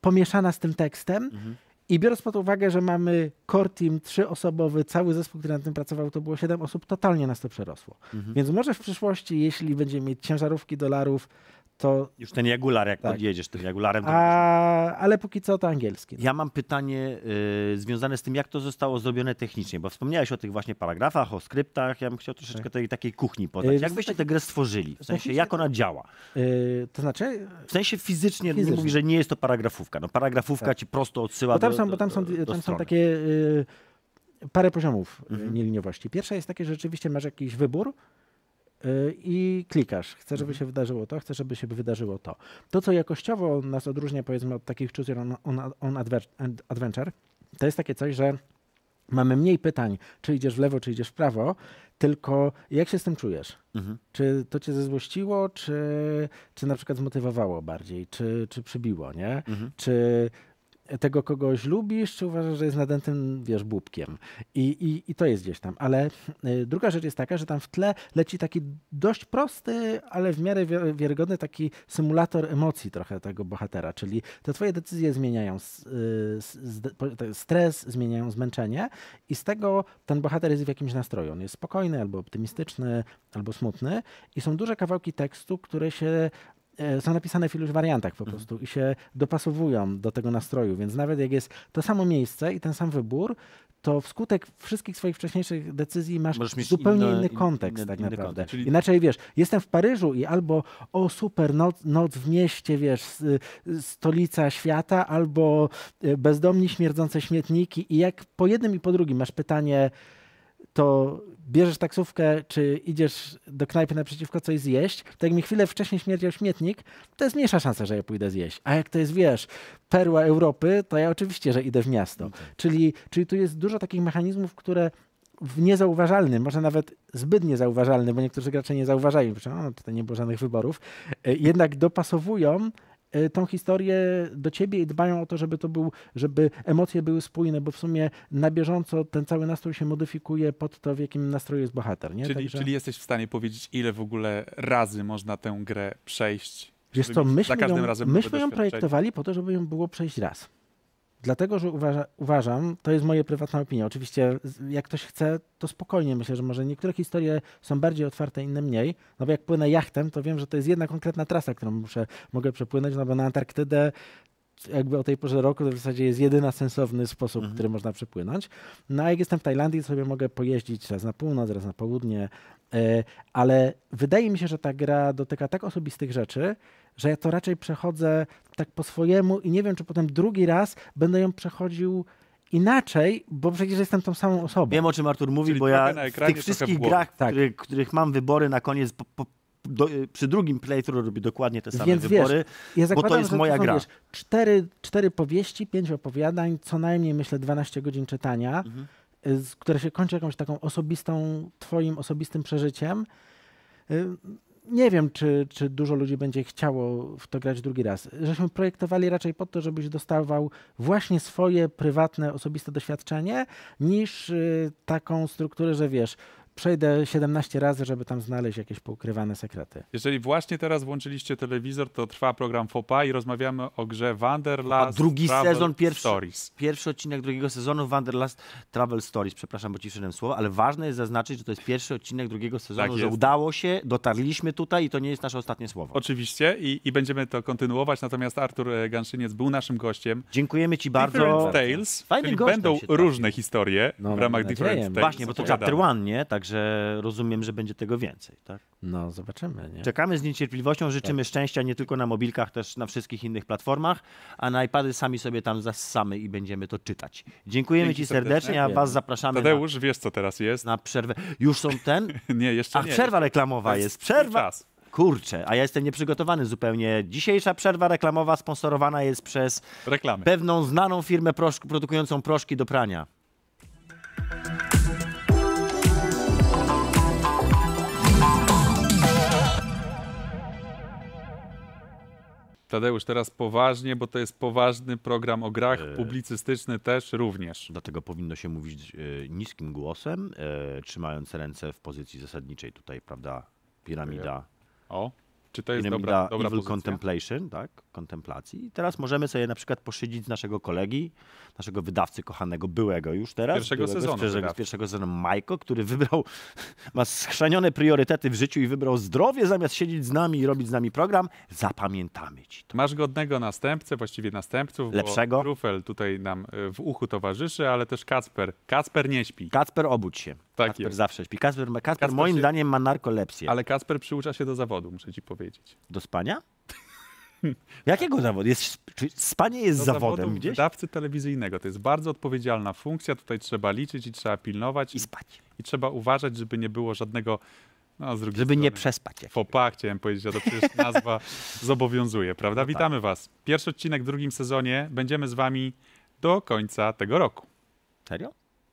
Speaker 3: pomieszana z tym tekstem.
Speaker 2: Mhm.
Speaker 3: I biorąc pod uwagę, że mamy core team trzyosobowy, cały zespół, który nad tym pracował, to było 7 osób, totalnie nas to przerosło.
Speaker 2: Mhm.
Speaker 3: Więc może w przyszłości, jeśli będziemy mieć ciężarówki dolarów, to...
Speaker 2: Już ten Jagular, jak
Speaker 3: Tak.
Speaker 2: podjedziesz tym Jagularem, to
Speaker 3: A, ale póki co to angielski.
Speaker 2: Ja mam pytanie y, związane z tym, jak to zostało zrobione technicznie, bo wspomniałeś o tych właśnie paragrafach, o skryptach. Ja bym chciał troszeczkę tej takiej kuchni.
Speaker 3: Tak. Y,
Speaker 2: Jak byście
Speaker 3: co,
Speaker 2: tę grę stworzyli? W sensie,
Speaker 3: technicznie
Speaker 2: jak ona działa?
Speaker 3: Yy, to znaczy,
Speaker 2: W sensie fizycznie,
Speaker 3: Fizycznie.
Speaker 2: mówi, że nie jest to paragrafówka. No paragrafówka
Speaker 3: Tak.
Speaker 2: ci prosto odsyła
Speaker 3: bo tam
Speaker 2: do,
Speaker 3: są,
Speaker 2: do,
Speaker 3: bo tam są,
Speaker 2: do, do
Speaker 3: tam są takie y, parę poziomów
Speaker 2: Mhm.
Speaker 3: nieliniowości. Pierwsza jest takie, że rzeczywiście masz jakiś wybór y, i klikasz. Chcę, żeby
Speaker 2: Mhm.
Speaker 3: się wydarzyło to, chcę, żeby się wydarzyło to. To, co jakościowo nas odróżnia, powiedzmy, od takich choose your on, on, on adver- and adventure, to jest takie coś, że mamy mniej pytań, czy idziesz w lewo, czy idziesz w prawo, tylko jak się z tym czujesz?
Speaker 2: Mhm.
Speaker 3: Czy to cię zezłościło, czy, czy na przykład zmotywowało bardziej, czy, czy przybiło, nie?
Speaker 2: Mhm.
Speaker 3: Czy tego kogoś lubisz, czy uważasz, że jest nadętym, wiesz, bubkiem. I, i, I to jest gdzieś tam. Ale y, druga rzecz jest taka, że tam w tle leci taki dość prosty, ale w miarę wi- wiarygodny taki symulator emocji trochę tego bohatera, czyli te twoje decyzje zmieniają y, stres, zmieniają zmęczenie i z tego ten bohater jest w jakimś nastroju. On jest spokojny, albo optymistyczny, albo smutny i są duże kawałki tekstu, które się są napisane w iluś wariantach po prostu i się dopasowują do tego nastroju, więc nawet jak jest to samo miejsce i ten sam wybór, to wskutek wszystkich swoich wcześniejszych decyzji masz zupełnie
Speaker 2: inne-
Speaker 3: inny
Speaker 2: in-
Speaker 3: kontekst
Speaker 2: inny-
Speaker 3: tak
Speaker 2: inny
Speaker 3: naprawdę.
Speaker 2: kontekst.
Speaker 1: Czyli-
Speaker 3: Inaczej wiesz, jestem w Paryżu i albo o super, noc, noc w mieście, wiesz, stolica świata, albo y, bezdomni śmierdzące śmietniki i jak po jednym i po drugim masz pytanie, to bierzesz taksówkę, czy idziesz do knajpy naprzeciwko coś zjeść, to jak mi chwilę wcześniej śmierdział śmietnik, to jest mniejsza szansa, że ja pójdę zjeść. A jak to jest, wiesz, perła Europy, to ja oczywiście, że idę w miasto. Czyli, czyli tu jest dużo takich mechanizmów, które w niezauważalnym, może nawet zbyt niezauważalny, bo niektórzy gracze nie zauważają, że o, tutaj nie było żadnych wyborów, e, jednak dopasowują tą historię do ciebie i dbają o to, żeby to był, żeby emocje były spójne, bo w sumie na bieżąco ten cały nastrój się modyfikuje pod to, w jakim nastroju jest bohater. Nie?
Speaker 1: Czyli,
Speaker 3: Także-
Speaker 1: czyli jesteś w stanie powiedzieć, ile w ogóle razy można tę grę przejść?
Speaker 3: Wiesz co, myśmy
Speaker 1: za każdym
Speaker 3: ją, myśmy ją projektowali po to, żeby ją było przejść raz. Dlatego, że uważa, uważam, to jest moja prywatna opinia. Oczywiście, jak ktoś chce, to spokojnie myślę, że może niektóre historie są bardziej otwarte, inne mniej. No bo jak płynę jachtem, to wiem, że to jest jedna konkretna trasa, którą muszę, mogę przepłynąć, no bo na Antarktydę jakby o tej porze roku to w zasadzie jest jedyny sensowny sposób,
Speaker 2: Mhm.
Speaker 3: który można przepłynąć. No a jak jestem w Tajlandii, to sobie mogę pojeździć raz na północ, raz na południe, e, ale wydaje mi się, że ta gra dotyka tak osobistych rzeczy, że ja to raczej przechodzę tak po swojemu i nie wiem, czy potem drugi raz będę ją przechodził inaczej, bo przecież jestem tą samą osobą.
Speaker 2: Wiem o czym Artur mówi,
Speaker 1: Czyli
Speaker 2: bo ja w tych
Speaker 1: w
Speaker 2: wszystkich grach,
Speaker 3: Tak.
Speaker 2: których, których mam wybory na koniec, po, po, do, y, przy drugim playthrough robię dokładnie te same
Speaker 3: Więc wiesz,
Speaker 2: wybory.
Speaker 3: Ja
Speaker 2: to
Speaker 3: zakładam,
Speaker 2: jest moja
Speaker 3: to są,
Speaker 2: gra.
Speaker 3: Wiesz, cztery, cztery powieści, pięć opowiadań, co najmniej myślę 12 godzin czytania,
Speaker 2: Mhm.
Speaker 3: y, z- które się kończy jakąś taką osobistą, twoim osobistym przeżyciem. Nie wiem, czy, czy dużo ludzi będzie chciało w to grać drugi raz. Żeśmy projektowali raczej po to, żebyś dostawał właśnie swoje prywatne, osobiste doświadczenie, niż y, taką strukturę, że wiesz, przejdę 17 razy, żeby tam znaleźć jakieś poukrywane sekrety.
Speaker 1: Jeżeli właśnie teraz włączyliście telewizor, to trwa program FOPA i rozmawiamy o grze Wanderlust
Speaker 2: A drugi
Speaker 1: Travel
Speaker 2: sezon, pierwszy-
Speaker 1: Stories.
Speaker 2: Pierwszy odcinek drugiego sezonu Wanderlust Travel Stories. Przepraszam, bo ci wszedłem słowo, ale ważne jest zaznaczyć, że to jest pierwszy odcinek drugiego sezonu,
Speaker 1: Tak
Speaker 2: że udało się, dotarliśmy tutaj i to nie jest nasze ostatnie słowo.
Speaker 1: Oczywiście i, i będziemy to kontynuować, natomiast Artur e, Ganszyniec był naszym gościem.
Speaker 2: Dziękujemy ci
Speaker 1: Different
Speaker 2: bardzo.
Speaker 1: Tales,
Speaker 2: Fajny
Speaker 1: czyli
Speaker 2: gość
Speaker 1: będą różne historie
Speaker 3: No,
Speaker 1: w ramach. Different Tales.
Speaker 2: Właśnie, bo to chapter one, nie? Także rozumiem, że będzie tego więcej, tak?
Speaker 3: No, zobaczymy. Nie?
Speaker 2: Czekamy z niecierpliwością, życzymy szczęścia nie tylko na mobilkach, też na wszystkich innych platformach, a na iPady sami sobie tam zassamy i będziemy to czytać. Dziękujemy
Speaker 1: Dzięki
Speaker 2: ci serdecznie, a
Speaker 3: serdecznie.
Speaker 2: was zapraszamy na,
Speaker 1: Tadeusz, wiesz co teraz jest?
Speaker 2: na przerwę. Już są ten?
Speaker 1: Nie, jeszcze
Speaker 2: A
Speaker 1: nie.
Speaker 2: przerwa reklamowa jest. Przerwa.
Speaker 1: Czas.
Speaker 2: Kurczę, a ja jestem nieprzygotowany zupełnie. Dzisiejsza przerwa reklamowa sponsorowana jest przez
Speaker 1: Reklamy.
Speaker 2: pewną znaną firmę produkującą proszki do prania.
Speaker 1: Tadeusz, teraz poważnie, bo to jest poważny program o grach,
Speaker 2: E.
Speaker 1: publicystyczny też również.
Speaker 2: Dlatego powinno się mówić e, niskim głosem, e, trzymając ręce w pozycji zasadniczej tutaj, prawda? Piramida.
Speaker 1: O, czy to jest
Speaker 2: Piramida
Speaker 1: dobra, dobra
Speaker 2: Evil
Speaker 1: pozycja?
Speaker 2: Contemplation, tak? Kontemplacji. I teraz możemy sobie na przykład poszydzić z naszego kolegi, naszego wydawcy kochanego, byłego już teraz.
Speaker 1: Pierwszego
Speaker 2: byłego,
Speaker 1: sezonu
Speaker 2: pierwszego, pierwszego sezonu Majko, który wybrał, ma schrzanione priorytety w życiu i wybrał zdrowie zamiast siedzieć z nami i robić z nami program. Zapamiętamy ci to.
Speaker 1: Masz godnego następcę, właściwie następców.
Speaker 2: Lepszego?
Speaker 1: Rufel tutaj nam y, w uchu towarzyszy, ale też Kacper. Kacper nie śpi,
Speaker 2: Kacper, obudź się.
Speaker 1: Tak
Speaker 2: Kacper
Speaker 1: jest.
Speaker 2: zawsze śpi. Kacper, Kacper,
Speaker 1: Kacper
Speaker 2: moim
Speaker 1: się-
Speaker 2: zdaniem ma narkolepsję.
Speaker 1: ale Kacper przyucza się do zawodu, muszę ci powiedzieć.
Speaker 2: Do spania? Jakiego zawodu? Jest, czy spanie jest
Speaker 1: Do
Speaker 2: zawodem gdzieś?
Speaker 1: wydawcy telewizyjnego. To jest bardzo odpowiedzialna funkcja, tutaj trzeba liczyć i trzeba pilnować
Speaker 2: I spać.
Speaker 1: i trzeba uważać, żeby nie było żadnego, no
Speaker 2: Żeby nie
Speaker 1: strony,
Speaker 2: przespać. jak-
Speaker 1: Fopa, chciałem powiedzieć, a to przecież nazwa zobowiązuje, prawda?
Speaker 2: No tak.
Speaker 1: Witamy Was. Pierwszy odcinek w drugim sezonie. Będziemy z Wami do końca tego roku.
Speaker 2: Serio?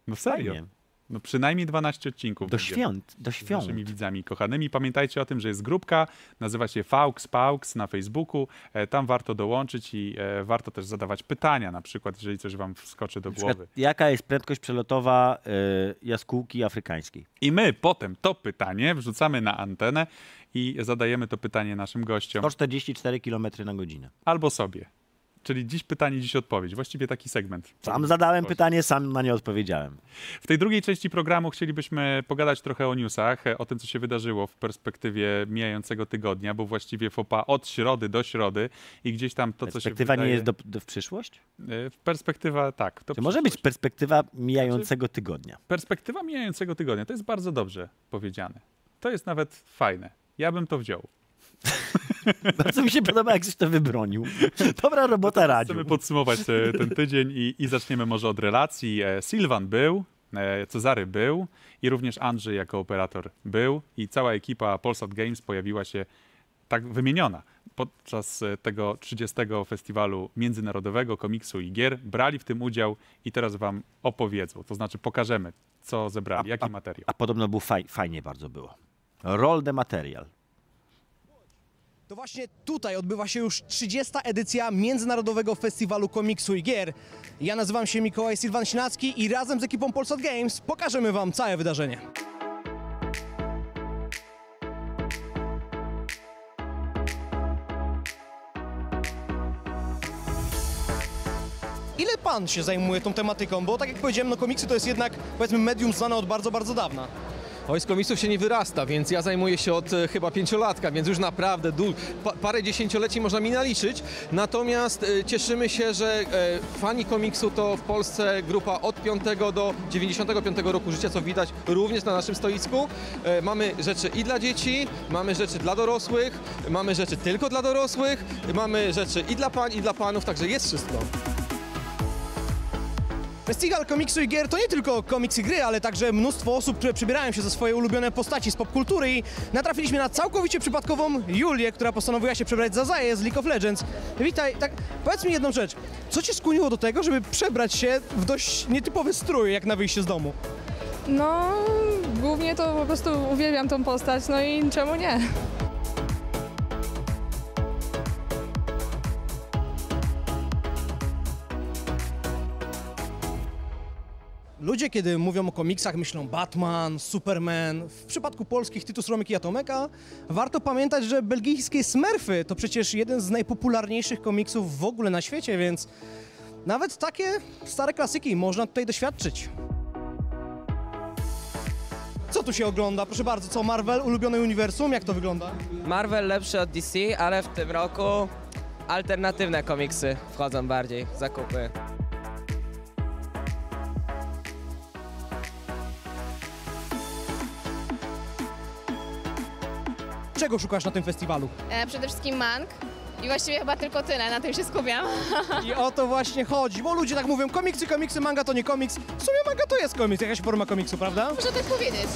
Speaker 1: No serio.
Speaker 2: Fajnie.
Speaker 1: No przynajmniej 12 odcinków.
Speaker 2: Do świąt, do
Speaker 1: Z
Speaker 2: świąt.
Speaker 1: naszymi widzami kochanymi. Pamiętajcie o tym, że jest grupka, nazywa się Faux Paux na Facebooku. E, Tam warto dołączyć i e, warto też zadawać pytania, na przykład, jeżeli coś Wam wskoczy do
Speaker 2: przykład,
Speaker 1: głowy.
Speaker 2: jaka jest prędkość przelotowa y, jaskółki afrykańskiej?
Speaker 1: I my potem to pytanie wrzucamy na antenę i zadajemy to pytanie naszym gościom
Speaker 2: 144 km na godzinę.
Speaker 1: albo sobie. Czyli dziś pytanie, dziś odpowiedź. Właściwie taki segment.
Speaker 2: Sam zadałem pytanie, sam na nie odpowiedziałem.
Speaker 1: W tej drugiej części programu chcielibyśmy pogadać trochę o newsach, o tym, co się wydarzyło w perspektywie mijającego tygodnia, bo właściwie FOPA od środy do środy i gdzieś tam to, co się
Speaker 2: Perspektywa nie jest do, do, w przyszłość?
Speaker 1: E, Perspektywa, tak. To
Speaker 2: Czy może być
Speaker 1: przyszłość.
Speaker 2: perspektywa mijającego tygodnia?
Speaker 1: Perspektywa mijającego tygodnia. To jest bardzo dobrze powiedziane. To jest nawet fajne. Ja bym to wziął.
Speaker 2: Bardzo mi się podoba, jak ktoś to wybronił. Dobra robota, Radziu.
Speaker 1: Chcemy podsumować e, ten tydzień i, i zaczniemy może od relacji. E, Sylwan był, e, Cezary był i również Andrzej jako operator był i cała ekipa Polsat Games pojawiła się tak wymieniona podczas tego 30. festiwalu międzynarodowego komiksu i gier. Brali w tym udział i teraz wam opowiedzą. To znaczy pokażemy, co zebrali, jaki materiał.
Speaker 2: A podobno był faj, fajnie bardzo było. Roll the material.
Speaker 4: To właśnie tutaj odbywa się już 30. edycja Międzynarodowego Festiwalu Komiksu i Gier. Ja nazywam się Mikołaj Silwan Sinacki i razem z ekipą Polsat Games pokażemy Wam całe wydarzenie. Ile pan się zajmuje tą tematyką? Bo tak jak powiedziałem, no komiksy to jest jednak, powiedzmy, medium znane od bardzo, bardzo dawna.
Speaker 5: Oj, z komiksów się nie wyrasta, więc ja zajmuję się od e, chyba pięciolatka, więc już naprawdę pa, parę dziesięcioleci można mi naliczyć. Natomiast e, cieszymy się, że e, fani komiksu to w Polsce grupa od 5 do 95 roku życia, co widać również na naszym stoisku. Mamy rzeczy i dla dzieci, mamy rzeczy dla dorosłych, mamy rzeczy tylko dla dorosłych, mamy rzeczy i dla pań, i dla panów, także jest wszystko.
Speaker 4: Festiwal komiksu i gier to nie tylko komiksy i gry, ale także mnóstwo osób, które przybierają się za swoje ulubione postaci z popkultury i natrafiliśmy na całkowicie przypadkową Julię, która postanowiła się przebrać za Zaję z League of Legends. Witaj, tak, powiedz mi jedną rzecz. Co cię skłoniło do tego, żeby przebrać się w dość nietypowy strój, jak na wyjście z domu?
Speaker 6: No, głównie to po prostu uwielbiam tą postać, no i czemu nie?
Speaker 4: Ludzie, kiedy mówią o komiksach, myślą Batman, Superman. W przypadku polskich Tytus Romek i Atomeka warto pamiętać, że belgijskie Smurfy to przecież jeden z najpopularniejszych komiksów w ogóle na świecie, więc nawet takie stare klasyki można tutaj doświadczyć. Co tu się ogląda? Proszę bardzo, co Marvel, ulubione uniwersum? Jak to wygląda?
Speaker 7: Marvel lepszy od DC, ale w tym roku alternatywne komiksy wchodzą bardziej zakupy.
Speaker 4: Czego szukasz na tym festiwalu?
Speaker 8: E, przede wszystkim mang. I właściwie chyba tylko tyle, na tym się skupiam.
Speaker 4: I o to właśnie chodzi, bo ludzie tak mówią, komiksy, komiksy, manga to nie komiks. W sumie manga to jest komiks, jakaś forma komiksu, prawda?
Speaker 8: Można tak powiedzieć.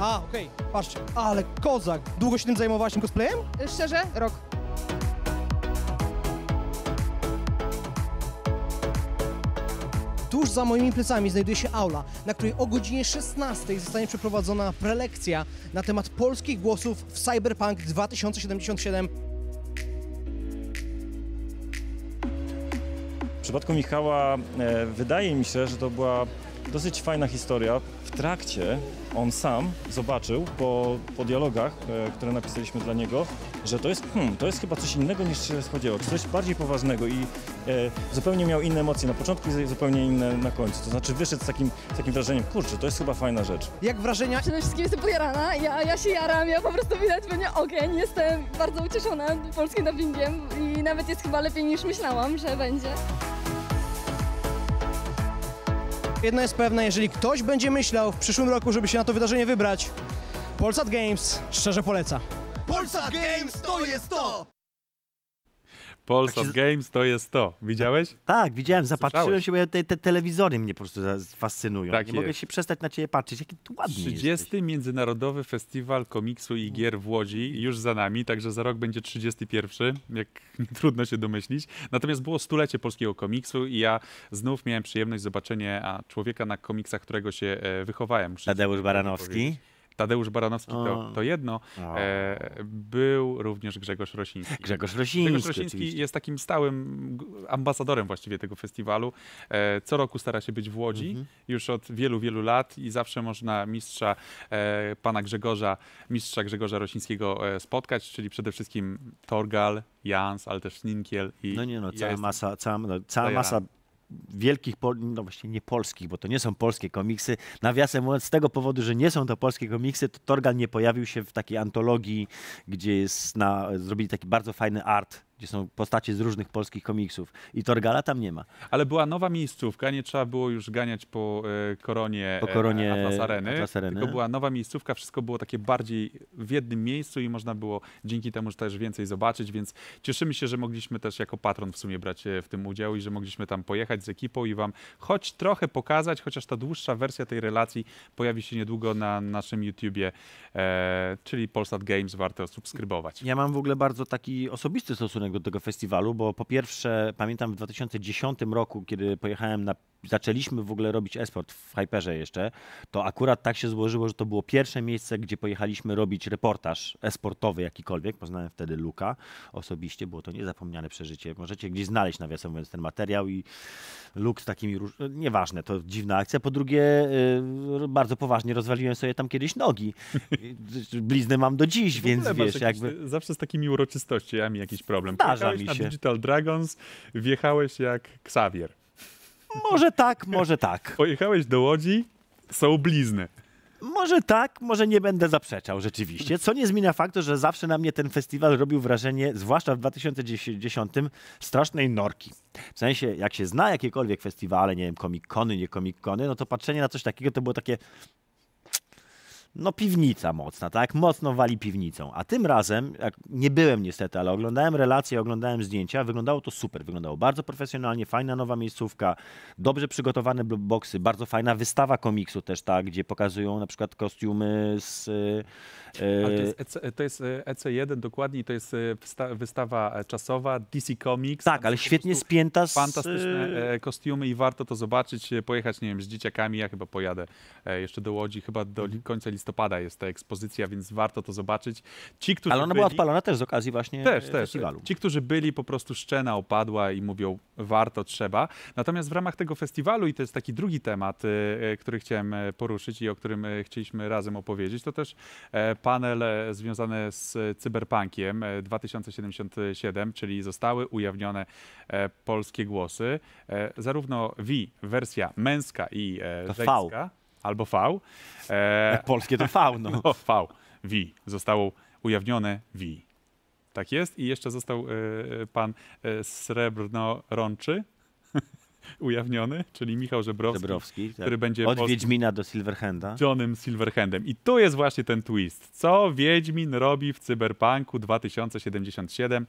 Speaker 4: A, okej, patrzcie, ale kozak. Długo się tym zajmowałaś tym cosplayem?
Speaker 6: Szczerze, rok.
Speaker 4: Tuż za moimi plecami znajduje się aula, na której o godzinie 16 zostanie przeprowadzona prelekcja na temat polskich głosów w Cyberpunk 2077.
Speaker 9: W przypadku Michała e, wydaje mi się, że to była dosyć fajna historia. W trakcie on sam zobaczył po, po dialogach, e, które napisaliśmy dla niego, że to jest, hmm, to jest chyba coś innego niż się spodziewał, czy coś bardziej poważnego i e, zupełnie miał inne emocje na początku i zupełnie inne na końcu. To znaczy wyszedł z takim, z takim wrażeniem, kurczę, to jest chyba fajna rzecz.
Speaker 4: Jak wrażenia?
Speaker 6: Przede wszystkim jestem podjarana, ja, ja się jaram, ja po prostu widać we mnie ogień, jestem bardzo ucieszona polskim dubbingiem i nawet jest chyba lepiej niż myślałam, że będzie.
Speaker 4: Jedno jest pewne, jeżeli ktoś będzie myślał w przyszłym roku, żeby się na to wydarzenie wybrać, Polsat Games szczerze poleca. Polsat Games to jest to!
Speaker 1: Polsat
Speaker 2: Tak się-
Speaker 1: Games to jest to. Widziałeś?
Speaker 2: Tak, widziałem, zapatrzyłem
Speaker 1: Słyszałeś?
Speaker 2: się, bo ja te, te telewizory mnie po prostu fascynują.
Speaker 1: Tak
Speaker 2: nie mogę
Speaker 1: jest.
Speaker 2: się przestać na ciebie patrzeć, jaki tu ładny
Speaker 1: 30.
Speaker 2: jesteś.
Speaker 1: Międzynarodowy Festiwal Komiksu i Gier w Łodzi już za nami, także za rok będzie 31, jak trudno się domyślić. Natomiast było stulecie polskiego komiksu i ja znów miałem przyjemność zobaczenia człowieka na komiksach, którego się e, wychowałem.
Speaker 2: Tadeusz Baranowski.
Speaker 1: powiedzieć. Tadeusz Baranowski to, to jedno. E, był również Grzegorz Rosiński.
Speaker 2: Grzegorz Rosiński,
Speaker 1: Grzegorz Rosiński
Speaker 2: oczywiście.
Speaker 1: jest takim stałym ambasadorem właściwie tego festiwalu. E, Co roku stara się być w Łodzi
Speaker 2: Mhm.
Speaker 1: już od wielu, wielu lat i zawsze można mistrza e, pana Grzegorza, mistrza Grzegorza Rosińskiego e, spotkać, czyli przede wszystkim Torgal, Jans, ale też Ninkiel i
Speaker 2: No nie no,
Speaker 1: ja
Speaker 2: cała
Speaker 1: jestem-
Speaker 2: masa, cała, no, cała masa wielkich, no właśnie nie polskich, bo to nie są polskie komiksy. Nawiasem mówiąc, z tego powodu, że nie są to polskie komiksy, to Torgal nie pojawił się w takiej antologii, gdzie jest na, zrobili taki bardzo fajny art, gdzie są postacie z różnych polskich komiksów. I Torgala tam nie ma.
Speaker 1: Ale była nowa miejscówka, nie trzeba było już ganiać po e, koronie,
Speaker 2: Po koronie
Speaker 1: e, Atlas Areny,
Speaker 2: Atlas Areny.
Speaker 1: tylko była nowa miejscówka, wszystko było takie bardziej w jednym miejscu i można było dzięki temu też więcej zobaczyć, więc cieszymy się, że mogliśmy też jako patron w sumie brać e, w tym udział i że mogliśmy tam pojechać z ekipą i wam choć trochę pokazać, chociaż ta dłuższa wersja tej relacji pojawi się niedługo na naszym YouTubie, e, czyli Polsat Games, warto subskrybować.
Speaker 2: Ja mam w ogóle bardzo taki osobisty stosunek do tego festiwalu, bo po pierwsze pamiętam w 2010 roku, kiedy pojechałem na zaczęliśmy w ogóle robić esport w Hyperze jeszcze, to akurat tak się złożyło, że to było pierwsze miejsce, gdzie pojechaliśmy robić reportaż esportowy jakikolwiek. Poznałem wtedy Luka osobiście, było to niezapomniane przeżycie. Możecie gdzieś znaleźć, nawiasem mówiąc, ten materiał i Luke z takimi, róż... nieważne, to dziwna akcja. Po drugie, y, bardzo poważnie rozwaliłem sobie tam kiedyś nogi. Blizny mam do dziś, więc wiesz, jakby...
Speaker 1: Zawsze z takimi uroczystościami jakiś problem.
Speaker 2: Zdarza mi
Speaker 1: na
Speaker 2: się.
Speaker 1: Digital Dragons, wjechałeś jak Xavier.
Speaker 2: Może tak, może tak.
Speaker 1: Pojechałeś do Łodzi, są blizny.
Speaker 2: Może tak, może nie będę zaprzeczał rzeczywiście. Co nie zmienia faktu, że zawsze na mnie ten festiwal robił wrażenie, zwłaszcza w 2010, strasznej norki. W sensie, jak się zna jakiekolwiek festiwale, nie wiem, komik-kony, nie komik-kony, no to patrzenie na coś takiego to było takie no piwnica mocna, tak? Mocno wali piwnicą. A tym razem, jak nie byłem niestety, ale oglądałem relacje, oglądałem zdjęcia, wyglądało to super. Wyglądało bardzo profesjonalnie, fajna nowa miejscówka, dobrze przygotowane boxy, bardzo fajna wystawa komiksu też, tak? Gdzie pokazują na przykład kostiumy z... e,
Speaker 1: Ale to jest, EC, to jest e, EC1 dokładnie, to jest e, wysta- wystawa e, czasowa DC Comics.
Speaker 2: tak, ale świetnie spięta z...
Speaker 1: Fantastyczne
Speaker 2: e,
Speaker 1: e, kostiumy i warto to zobaczyć, e, pojechać, nie wiem, z dzieciakami. Ja chyba pojadę e, jeszcze do Łodzi, chyba do
Speaker 2: Mhm.
Speaker 1: końca listopada jest ta ekspozycja, więc warto to zobaczyć. Ci, którzy
Speaker 2: Ale ona
Speaker 1: byli,
Speaker 2: była odpalona też z okazji właśnie
Speaker 1: też,
Speaker 2: e,
Speaker 1: też.
Speaker 2: festiwalu.
Speaker 1: Ci, którzy byli, po prostu szczena opadła i mówią, warto, trzeba. Natomiast w ramach tego festiwalu, i to jest taki drugi temat, e, e, który chciałem e, poruszyć i o którym e, chcieliśmy razem opowiedzieć, to też e, panel e, związany z e, cyberpunkiem e, 2077, czyli zostały ujawnione e, polskie głosy. E, Zarówno V, wersja męska i e, żeńska, albo V. E,
Speaker 2: Jak polskie to V, no.
Speaker 1: no, V, V. Zostało ujawnione V. Tak jest. I jeszcze został e, pan e, Srebrno-Rączy ujawniony, czyli Michał Żebrowski,
Speaker 2: Zebrowski, tak.
Speaker 1: który będzie
Speaker 2: Od Wiedźmina do Silverhanda.
Speaker 1: Johnem Silverhandem. I tu jest właśnie ten twist. Co Wiedźmin robi w Cyberpunku 2077?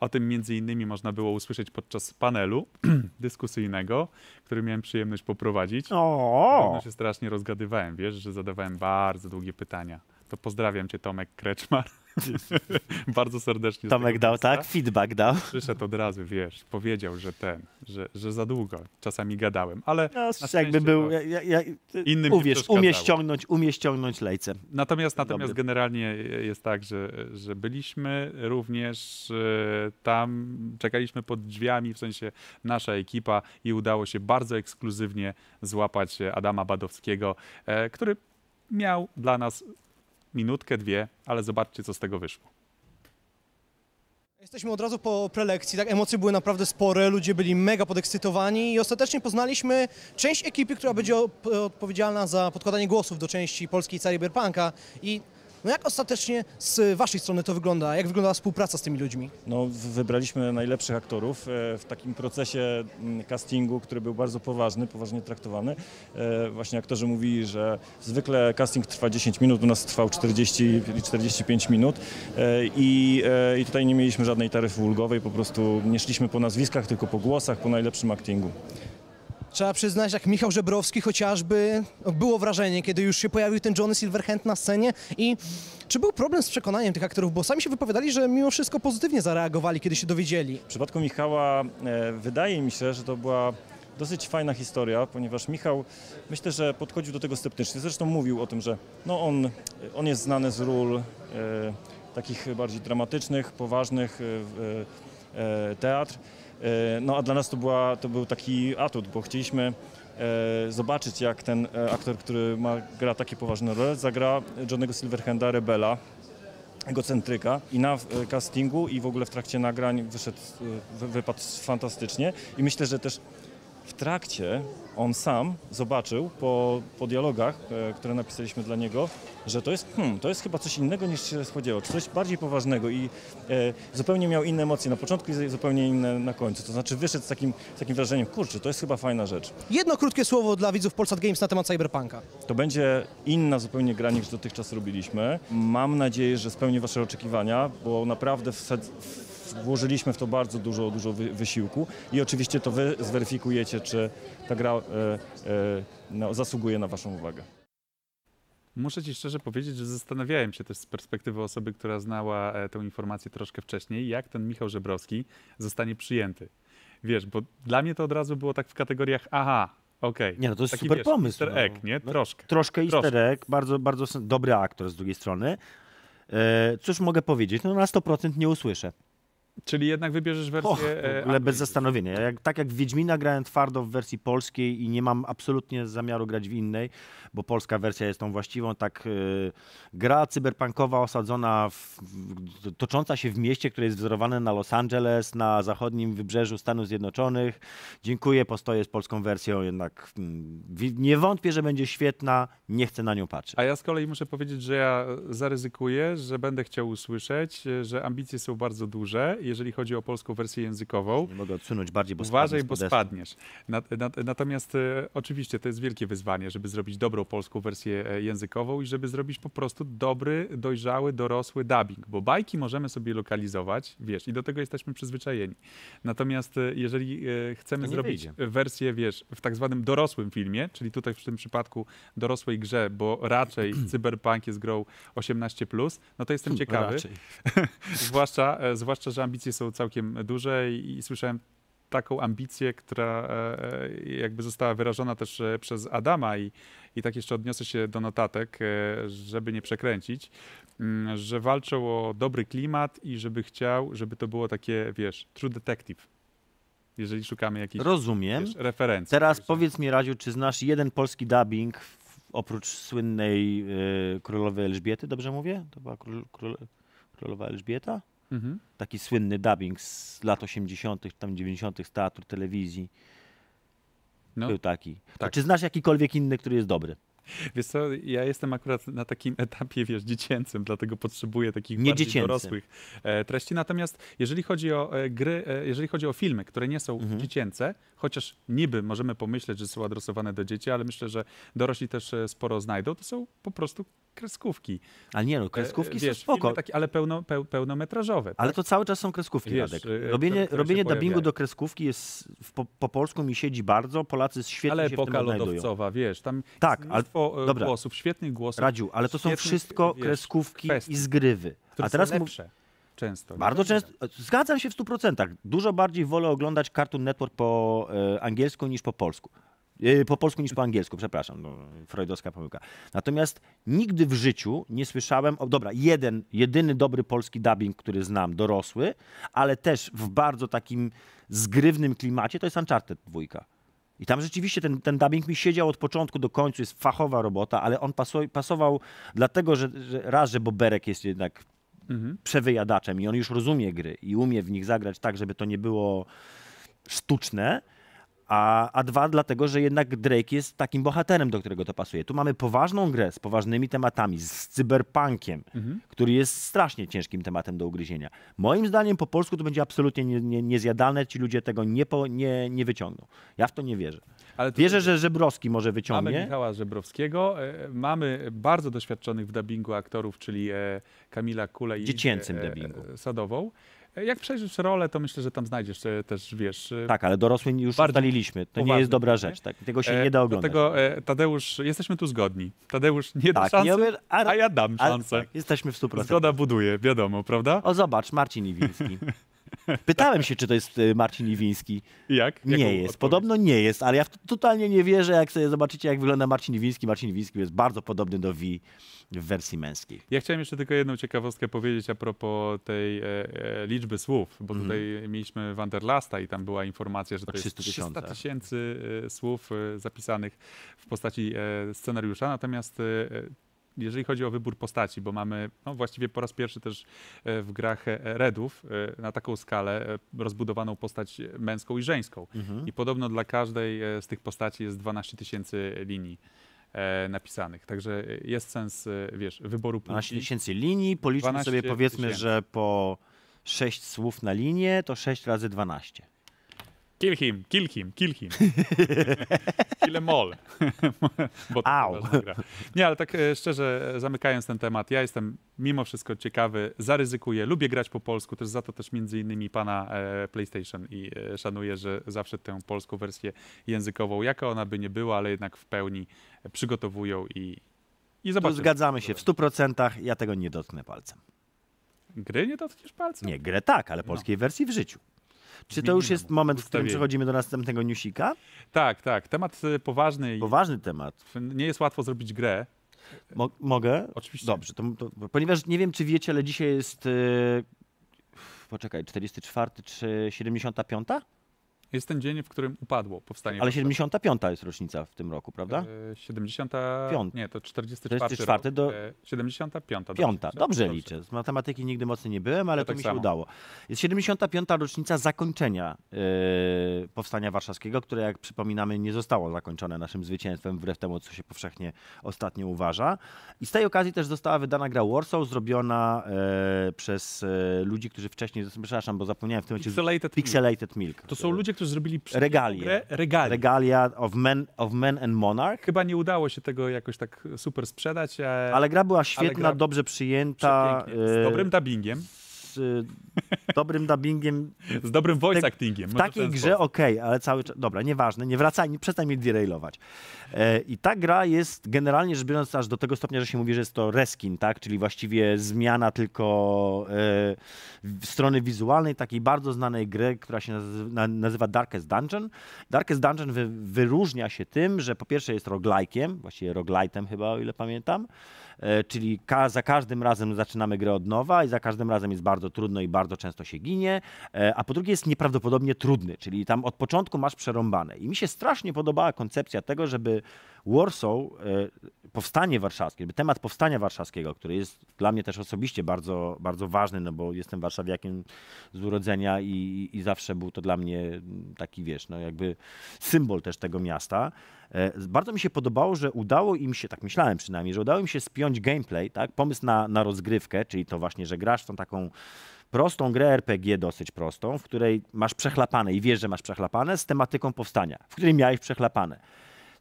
Speaker 1: O tym między innymi można było usłyszeć podczas panelu dyskusyjnego, który miałem przyjemność poprowadzić.
Speaker 2: O!
Speaker 1: Podobno się strasznie rozgadywałem, wiesz, że zadawałem bardzo długie pytania. To pozdrawiam cię, Tomek Kreczmar. bardzo serdecznie.
Speaker 2: Tomek dał,
Speaker 1: miejsca.
Speaker 2: tak? Feedback dał.
Speaker 1: Przyszedł od razu, wiesz, powiedział, że ten, że, że za długo czasami gadałem, ale
Speaker 2: No, jakby był,
Speaker 1: to-
Speaker 2: ja, ja,
Speaker 1: Innym
Speaker 2: uwierz, umie ściągnąć, umie ściągnąć lejce.
Speaker 1: Natomiast, natomiast
Speaker 2: Dobry.
Speaker 1: generalnie jest tak, że, że byliśmy również e, tam, czekaliśmy pod drzwiami, w sensie nasza ekipa i udało się bardzo ekskluzywnie złapać Adama Badowskiego, e, który miał dla nas minutkę, dwie, ale zobaczcie, co z tego wyszło.
Speaker 4: Jesteśmy od razu po prelekcji, tak? Emocje były naprawdę spore, ludzie byli mega podekscytowani i ostatecznie poznaliśmy część ekipy, która będzie op- odpowiedzialna za podkładanie głosów do części polskiej Cyberpunka i no jak ostatecznie z waszej strony to wygląda? Jak wyglądała współpraca z tymi ludźmi?
Speaker 9: No, wybraliśmy najlepszych aktorów e, w takim procesie mm, castingu, który był bardzo poważny, poważnie traktowany. E, Właśnie aktorzy mówili, że zwykle casting trwa 10 minut, u nas trwał 40 i 45 minut E, i, i tutaj nie mieliśmy żadnej taryfy ulgowej, po prostu nie szliśmy po nazwiskach, tylko po głosach, po najlepszym actingu.
Speaker 4: Trzeba przyznać, jak Michał Żebrowski chociażby, no, było wrażenie, kiedy już się pojawił ten Johnny Silverhand na scenie i czy był problem z przekonaniem tych aktorów, bo sami się wypowiadali, że mimo wszystko pozytywnie zareagowali, kiedy się dowiedzieli.
Speaker 9: W przypadku Michała e, wydaje mi się, że to była dosyć fajna historia, ponieważ Michał myślę, że podchodził do tego sceptycznie. Zresztą mówił o tym, że no on, on jest znany z ról e, takich bardziej dramatycznych, poważnych, e, e, teatr. E, no a dla nas to, była, to był taki atut, bo chcieliśmy e, zobaczyć jak ten e, aktor, który ma, gra takie poważne role, zagra Johnego Silverhanda, Rebela, egocentryka i na castingu i w ogóle w trakcie nagrań wyszedł, wy- wypadł fantastycznie. I myślę, że też w trakcie on sam zobaczył po, po dialogach, e, które napisaliśmy dla niego, że to jest, hmm, to jest chyba coś innego niż się spodziewał, czy coś bardziej poważnego i e, zupełnie miał inne emocje na początku i zupełnie inne na końcu. To znaczy wyszedł z takim, z takim wrażeniem, kurczę, to jest chyba fajna rzecz.
Speaker 4: Jedno krótkie słowo dla widzów Polsat Games na temat Cyberpunka.
Speaker 9: To będzie inna zupełnie gra niż dotychczas robiliśmy. Mam nadzieję, że spełni Wasze oczekiwania, bo naprawdę wsad- w- włożyliśmy w to bardzo dużo, dużo wy- wysiłku i oczywiście to Wy zweryfikujecie, czy ta gra e, e, no, zasługuje na Waszą uwagę.
Speaker 1: Muszę ci szczerze powiedzieć, że zastanawiałem się też z perspektywy osoby, która znała e, tę informację troszkę wcześniej, jak ten Michał Żebrowski zostanie przyjęty. Wiesz, bo dla mnie to od razu było tak w kategoriach, aha, okej.
Speaker 2: Nie no, to jest
Speaker 1: Taki,
Speaker 2: super
Speaker 1: wiesz,
Speaker 2: pomysł.
Speaker 1: Easter
Speaker 2: no.
Speaker 1: egg, nie?
Speaker 2: No,
Speaker 1: Troszkę.
Speaker 2: Troszkę easter
Speaker 1: Troszkę.
Speaker 2: egg, bardzo, bardzo dobry aktor z drugiej strony. Cóż mogę powiedzieć? No na 100% nie usłyszę.
Speaker 1: Czyli jednak wybierzesz wersję
Speaker 2: Och,
Speaker 1: e,
Speaker 2: w ogóle bez zastanowienia. Ja Jak, tak jak w Wiedźmina grałem twardo w wersji polskiej i nie mam absolutnie zamiaru grać w innej, bo polska wersja jest tą właściwą, tak y, gra cyberpunkowa osadzona, w, w, tocząca się w mieście, które jest wzorowane na Los Angeles, na zachodnim wybrzeżu Stanów Zjednoczonych. Dziękuję, postoję z polską wersją, jednak wi- nie wątpię, że będzie świetna, nie chcę na nią patrzeć.
Speaker 1: A ja z kolei muszę powiedzieć, że ja zaryzykuję, że będę chciał usłyszeć, e, że ambicje są bardzo duże, jeżeli chodzi o polską wersję językową.
Speaker 2: Nie mogę odsunąć bardziej, bo
Speaker 1: Uważaj, bo spadniesz. Nat, nat, natomiast e, oczywiście to jest wielkie wyzwanie, żeby zrobić dobrą polską wersję e, językową i żeby zrobić po prostu dobry, dojrzały, dorosły dubbing, bo bajki możemy sobie lokalizować, wiesz, i do tego jesteśmy przyzwyczajeni. Natomiast e, jeżeli e, chcemy zrobić
Speaker 2: wyjdzie.
Speaker 1: wersję, wiesz, w tak zwanym dorosłym filmie, czyli tutaj w tym przypadku dorosłej grze, bo raczej Cyberpunk jest grą 18+, no to jestem ciekawy. Zwłaszcza, e, zwłaszcza, że ambicje są całkiem duże i, i słyszałem taką ambicję, która e, e, jakby została wyrażona też e, przez Adama i, i tak jeszcze odniosę się do notatek, żeby nie przekręcić, mm, że walczą o dobry klimat i żeby chciał, żeby to było takie, wiesz, true detective. Jeżeli szukamy jakichś
Speaker 2: Rozumiem.
Speaker 1: wiesz, referencji.
Speaker 2: Teraz powiedz mi, Radziu, czy znasz jeden polski dubbing oprócz słynnej y, królowej Elżbiety, dobrze mówię? To była król, król, królowa Elżbieta?
Speaker 1: Mhm.
Speaker 2: Taki słynny dubbing z lat 80., tam 90. z teatru, telewizji.
Speaker 1: No.
Speaker 2: Był taki. To
Speaker 1: Tak.
Speaker 2: czy znasz jakikolwiek inny, który jest dobry?
Speaker 1: Wiesz co, ja jestem akurat na takim etapie, wiesz, dziecięcym, dlatego potrzebuję takich
Speaker 2: Nie
Speaker 1: bardziej
Speaker 2: dziecięcy.
Speaker 1: dorosłych e, treści. Natomiast jeżeli chodzi o e, gry, e, jeżeli chodzi o filmy, które nie są
Speaker 2: Mhm.
Speaker 1: dziecięce, chociaż niby możemy pomyśleć, że są adresowane do dzieci, ale myślę, że dorośli też e, sporo znajdą, to są po prostu kreskówki.
Speaker 2: Ale nie no,
Speaker 1: E,
Speaker 2: kreskówki są
Speaker 1: wiesz,
Speaker 2: spoko.
Speaker 1: takie, ale pełno, peł, pełnometrażowe.
Speaker 2: Ale
Speaker 1: tak?
Speaker 2: to cały czas są kreskówki,
Speaker 1: Wiesz,
Speaker 2: Radek.
Speaker 1: y,
Speaker 2: Robienie,
Speaker 1: które
Speaker 2: robienie dubbingu
Speaker 1: pojawiają.
Speaker 2: do kreskówki jest w, po, po polsku mi siedzi bardzo. Polacy świetnie
Speaker 1: ale
Speaker 2: się w tym
Speaker 1: lodowcowa, wiesz, tam
Speaker 2: Tak,
Speaker 1: jest
Speaker 2: ale-
Speaker 1: mnóstwo e,
Speaker 2: dobra.
Speaker 1: głosów, świetnych głosów.
Speaker 2: Radziu, ale to są wszystko
Speaker 1: wiesz,
Speaker 2: kreskówki
Speaker 1: kwestii,
Speaker 2: i zgrywy. A teraz
Speaker 1: są lepsze często.
Speaker 2: Bardzo często, zgadzam się w 100%. Dużo bardziej wolę oglądać Cartoon Network po e, angielsku niż po polsku. E, po polsku niż po angielsku, przepraszam, no, freudowska pomyłka. Natomiast nigdy w życiu nie słyszałem, o, dobra, jeden, jedyny dobry polski dubbing, który znam, dorosły, ale też w bardzo takim zgrywnym klimacie, to jest Uncharted dwójka. I tam rzeczywiście ten, ten dubbing mi siedział od początku do końca, jest fachowa robota, ale on paso, pasował dlatego, że, że raz, że Boberek jest jednak
Speaker 1: Mhm.
Speaker 2: przewyjadaczem i on już rozumie gry i umie w nich zagrać tak, żeby to nie było sztuczne, a, a dwa dlatego, że jednak Drake jest takim bohaterem, do którego to pasuje. Tu mamy poważną grę z poważnymi tematami, z cyberpunkiem,
Speaker 1: Mhm.
Speaker 2: który jest strasznie ciężkim tematem do ugryzienia. Moim zdaniem po polsku to będzie absolutnie nie, nie, niezjadalne, ci ludzie tego nie, po, nie, nie wyciągną. Ja w to nie wierzę.
Speaker 1: Ale to-
Speaker 2: Wierzę, że Żebrowski może
Speaker 1: Mamy
Speaker 2: wyciągnie.
Speaker 1: Michała Żebrowskiego, e, mamy bardzo doświadczonych w dubbingu aktorów, czyli e, Kamila Kule i
Speaker 2: Dziecięcym
Speaker 1: Lidię,
Speaker 2: dubbingu.
Speaker 1: e, Sadową. Jak przejrzysz rolę, to myślę, że tam znajdziesz e, też, wiesz... e,
Speaker 2: Tak, ale dorosły już ustaliliśmy. To nie jest dobra rzecz. Tak? Tego się
Speaker 1: e,
Speaker 2: nie da oglądać.
Speaker 1: Dlatego e, Tadeusz, jesteśmy tu zgodni. Tadeusz nie da
Speaker 2: Tak,
Speaker 1: szansy,
Speaker 2: nie a-
Speaker 1: a ja dam szansę.
Speaker 2: tak, jesteśmy w 100%.
Speaker 1: Zgoda buduje, wiadomo, prawda?
Speaker 2: O, zobacz, Marcin Iwiński. Pytałem się, czy to jest y, Marcin Iwiński.
Speaker 1: Jak? Jaką
Speaker 2: Nie jest.
Speaker 1: odpowiedź?
Speaker 2: Podobno nie jest, ale ja totalnie nie wierzę, jak sobie zobaczycie, jak wygląda Marcin Iwiński. Marcin Iwiński jest bardzo podobny do V w wersji męskiej.
Speaker 1: Ja chciałem jeszcze tylko jedną ciekawostkę powiedzieć a propos tej e, e, liczby słów, bo
Speaker 2: Mhm.
Speaker 1: tutaj mieliśmy Wanderlasta i tam była informacja, że to jest
Speaker 2: 300
Speaker 1: 300
Speaker 2: tysiącach.
Speaker 1: tysięcy e, słów e, zapisanych w postaci e, scenariusza, natomiast e, jeżeli chodzi o wybór postaci, bo mamy no, właściwie po raz pierwszy też e, w grach e, Redów e, na taką skalę rozbudowaną postać męską i żeńską.
Speaker 2: Mhm.
Speaker 1: I podobno dla każdej z tych postaci jest 12 tysięcy linii napisanych. Także jest sens, wiesz, wyboru
Speaker 2: 12
Speaker 1: płci.
Speaker 2: tysięcy linii, policzmy
Speaker 1: 12
Speaker 2: sobie powiedzmy,
Speaker 1: tysięcy.
Speaker 2: że po 6 słów na linię to 6 razy 12.
Speaker 1: Kill him, kill him, kill him. kill em all. Bo
Speaker 2: Au.
Speaker 1: Nie, ale tak e, szczerze, e, zamykając ten temat, ja jestem mimo wszystko ciekawy, zaryzykuję, lubię grać po polsku, też za to też między innymi pana e, PlayStation i e, szanuję, że zawsze tę polską wersję językową, jaka ona by nie była, ale jednak w pełni przygotowują i, i
Speaker 2: Tu
Speaker 1: zobaczymy.
Speaker 2: zgadzamy się w 100%, ja tego nie dotknę palcem.
Speaker 1: Gry nie dotkniesz palcem?
Speaker 2: Nie, grę tak, ale polskiej wersji w życiu. Czy to już jest moment, w którym przechodzimy do następnego newsika?
Speaker 1: Tak, tak. Temat e, poważny
Speaker 2: Poważny temat.
Speaker 1: nie jest łatwo zrobić grę.
Speaker 2: Mo- mogę?
Speaker 1: Oczywiście.
Speaker 2: Dobrze, to, to, ponieważ nie wiem, czy wiecie, ale dzisiaj jest e, poczekaj, 44 czy 75?
Speaker 1: Jest ten dzień, w którym upadło powstanie.
Speaker 2: Ale
Speaker 1: Warszawy.
Speaker 2: 75 jest rocznica w tym roku, prawda?
Speaker 1: E, 70.
Speaker 2: Piąt-
Speaker 1: Nie, to 44.
Speaker 2: 44
Speaker 1: rok.
Speaker 2: do-
Speaker 1: E, 75. dobrze
Speaker 2: Piąta,
Speaker 1: liczę?
Speaker 2: dobrze liczę. Z matematyki nigdy mocno nie byłem, ale
Speaker 1: Ja
Speaker 2: to
Speaker 1: tak
Speaker 2: mi się
Speaker 1: samo.
Speaker 2: udało. Jest 75. rocznica zakończenia e, Powstania Warszawskiego, które jak przypominamy nie zostało zakończone naszym zwycięstwem, wbrew temu, co się powszechnie ostatnio uważa. I z tej okazji też została wydana gra Warsaw, zrobiona e, przez e, ludzi, którzy wcześniej, przepraszam, bo zapomniałem w tym momencie...
Speaker 1: Pixelated Milk.
Speaker 2: Pixelated Milk.
Speaker 1: To są ludzie, którzy zrobili przepiękną
Speaker 2: Regalie.
Speaker 1: grę. Regalie.
Speaker 2: Regalia of Men, of Men and Monarch.
Speaker 1: Chyba nie udało się tego jakoś tak super sprzedać. e,
Speaker 2: Ale gra była świetna,
Speaker 1: gra
Speaker 2: dobrze przyjęta.
Speaker 1: Z
Speaker 2: e,
Speaker 1: dobrym dubbingiem,
Speaker 2: z e, dobrym dubbingiem.
Speaker 1: z dobrym voice
Speaker 2: tak-
Speaker 1: actingiem.
Speaker 2: W takiej grze okej, ale cały czas. Dobra, nieważne, nie wracaj, nie, przestań mnie derailować. E, I ta gra jest generalnie rzecz biorąc aż do tego stopnia, że się mówi, że jest to reskin, tak? Czyli właściwie zmiana tylko e, strony wizualnej takiej bardzo znanej gry, która się nazy- na, nazywa Darkest Dungeon. Darkest Dungeon wy, wyróżnia się tym, że po pierwsze jest roglajkiem, właściwie roglajtem chyba, o ile pamiętam. E, czyli ka- za każdym razem zaczynamy grę od nowa i za każdym razem jest bardzo trudno i bardzo często się ginie, e, a po drugie jest nieprawdopodobnie trudny, czyli tam od początku masz przerąbane. I mi się strasznie podobała koncepcja tego, żeby Warsaw, e, powstanie warszawskie, temat powstania warszawskiego, który jest dla mnie też osobiście bardzo, bardzo ważny, no bo jestem warszawiakiem z urodzenia i, i zawsze był to dla mnie taki, wiesz, no jakby symbol też tego miasta. E, Bardzo mi się podobało, że udało im się, tak myślałem przynajmniej, że udało im się spiąć gameplay, tak? pomysł na, na rozgrywkę, czyli to właśnie, że grasz w tą taką prostą grę RPG, dosyć prostą, w której masz przechlapane i wiesz, że masz przechlapane z tematyką powstania, w której miałeś przechlapane.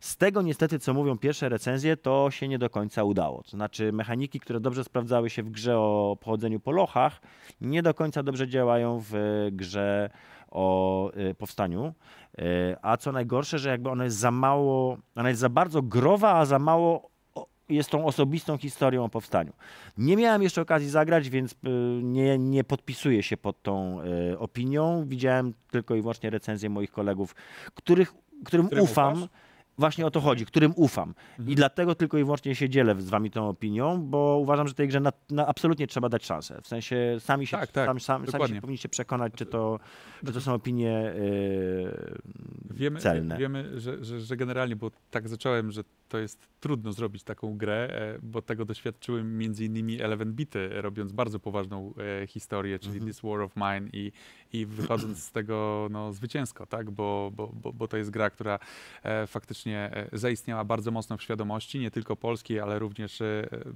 Speaker 2: Z tego niestety, co mówią pierwsze recenzje, to się nie do końca udało. To znaczy mechaniki, które dobrze sprawdzały się w grze o pochodzeniu po lochach, nie do końca dobrze działają w grze o e, powstaniu. E, A co najgorsze, że jakby ona jest za mało, ona jest za bardzo growa, a za mało jest tą osobistą historią o powstaniu. Nie miałem jeszcze okazji zagrać, więc y, nie, nie podpisuję się pod tą y, opinią. Widziałem tylko i wyłącznie recenzje moich kolegów, których, którym
Speaker 1: Którym
Speaker 2: ufam.
Speaker 1: ufasz?
Speaker 2: Właśnie o to chodzi, którym ufam.
Speaker 1: Mhm.
Speaker 2: I dlatego tylko i wyłącznie się dzielę z wami tą opinią, bo uważam, że tej grze na, na absolutnie trzeba dać szansę. W sensie sami się,
Speaker 1: Tak, tak,
Speaker 2: sami, sami, się powinniście przekonać, czy to, czy to są opinie yy,
Speaker 1: Wiemy,
Speaker 2: celne.
Speaker 1: wiemy że, że, że generalnie, bo tak zacząłem, że to jest trudno zrobić taką grę, e, bo tego doświadczyły między innymi Eleven Bity, robiąc bardzo poważną e, historię, czyli
Speaker 2: Mhm.
Speaker 1: This War of Mine i, i wychodząc z tego no, zwycięsko, tak? bo, bo, bo, bo to jest gra, która e, faktycznie zaistniała bardzo mocno w świadomości, nie tylko polskiej, ale również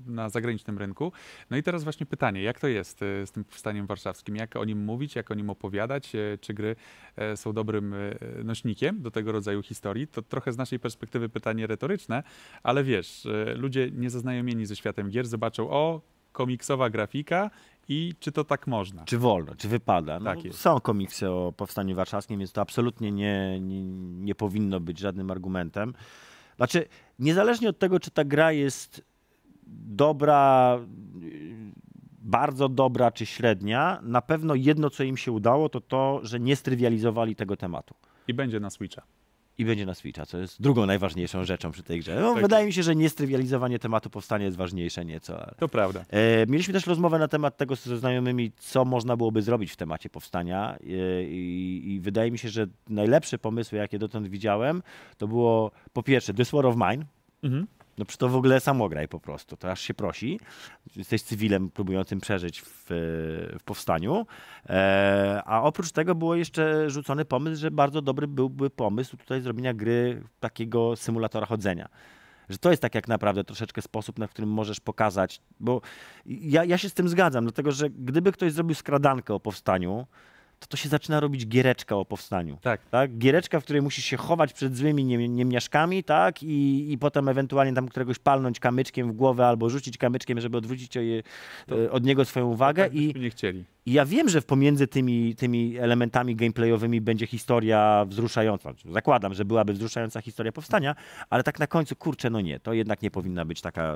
Speaker 1: na zagranicznym rynku. No i teraz właśnie pytanie, jak to jest z tym powstaniem warszawskim? Jak o nim mówić, jak o nim opowiadać? Czy gry są dobrym nośnikiem do tego rodzaju historii? To trochę z naszej perspektywy pytanie retoryczne, ale wiesz, e, ludzie niezaznajomieni ze światem gier zobaczą, o, komiksowa grafika i czy to tak można?
Speaker 2: Czy wolno, czy wypada? No,
Speaker 1: Tak jest.
Speaker 2: są komiksy o Powstaniu Warszawskim, więc to absolutnie nie, nie, nie powinno być żadnym argumentem. Znaczy, niezależnie od tego, czy ta gra jest dobra, bardzo dobra, czy średnia, na pewno jedno, co im się udało, to to, że nie strywializowali tego tematu.
Speaker 1: I będzie na Switcha.
Speaker 2: I będzie na Switcha, co jest drugą najważniejszą rzeczą przy tej grze. No,
Speaker 1: Tak.
Speaker 2: Wydaje mi się, że niestrywializowanie tematu powstania jest ważniejsze nieco. Ale...
Speaker 1: To prawda.
Speaker 2: E, Mieliśmy też rozmowę na temat tego ze znajomymi, co można byłoby zrobić w temacie powstania e, i, i wydaje mi się, że najlepsze pomysły, jakie dotąd widziałem, to było po pierwsze This War of Mine,
Speaker 1: Mhm.
Speaker 2: No przy to w ogóle samograj po prostu, to aż się prosi. Jesteś cywilem próbującym przeżyć w, w powstaniu. E, a oprócz tego było jeszcze rzucony pomysł, że bardzo dobry byłby pomysł tutaj zrobienia gry takiego symulatora chodzenia. Że to jest tak jak naprawdę troszeczkę sposób, na którym możesz pokazać, bo ja, ja się z tym zgadzam, dlatego że gdyby ktoś zrobił skradankę o powstaniu, to to się zaczyna robić giereczka o powstaniu.
Speaker 1: Tak.
Speaker 2: Tak? Giereczka, w której musisz się chować przed złymi nie, niemniaszkami, tak? I, I potem ewentualnie tam któregoś palnąć kamyczkiem w głowę albo rzucić kamyczkiem, żeby odwrócić je, e, od niego swoją uwagę.
Speaker 1: Tak
Speaker 2: I,
Speaker 1: nie chcieli.
Speaker 2: I ja wiem, że pomiędzy tymi, tymi elementami gameplayowymi będzie historia wzruszająca. Zakładam, że byłaby wzruszająca historia powstania, ale tak na końcu, kurczę, no nie, to jednak nie powinna być taka...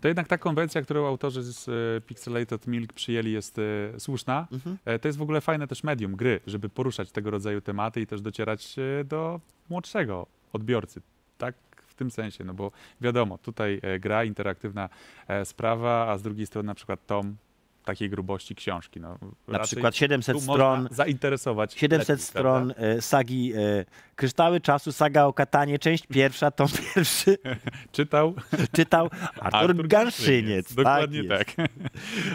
Speaker 1: To jednak ta konwencja, którą autorzy z e, Pixelated Milk przyjęli jest e, słuszna.
Speaker 2: Mhm.
Speaker 1: E, to jest w ogóle fajne też medium gry, żeby poruszać tego rodzaju tematy i też docierać do młodszego odbiorcy. Tak? W tym sensie, no bo wiadomo, tutaj gra, interaktywna sprawa, a z drugiej strony na przykład Tom takiej grubości książki. No,
Speaker 2: Na przykład 700
Speaker 1: tu
Speaker 2: stron,
Speaker 1: zainteresować
Speaker 2: 700
Speaker 1: lepiej,
Speaker 2: stron e, sagi e, Kryształy Czasu, saga o Katanie, część pierwsza, tom pierwszy,
Speaker 1: prawda? Czytał
Speaker 2: czytał Artur, Ganszyniec.
Speaker 1: Dokładnie
Speaker 2: tak.
Speaker 1: tak.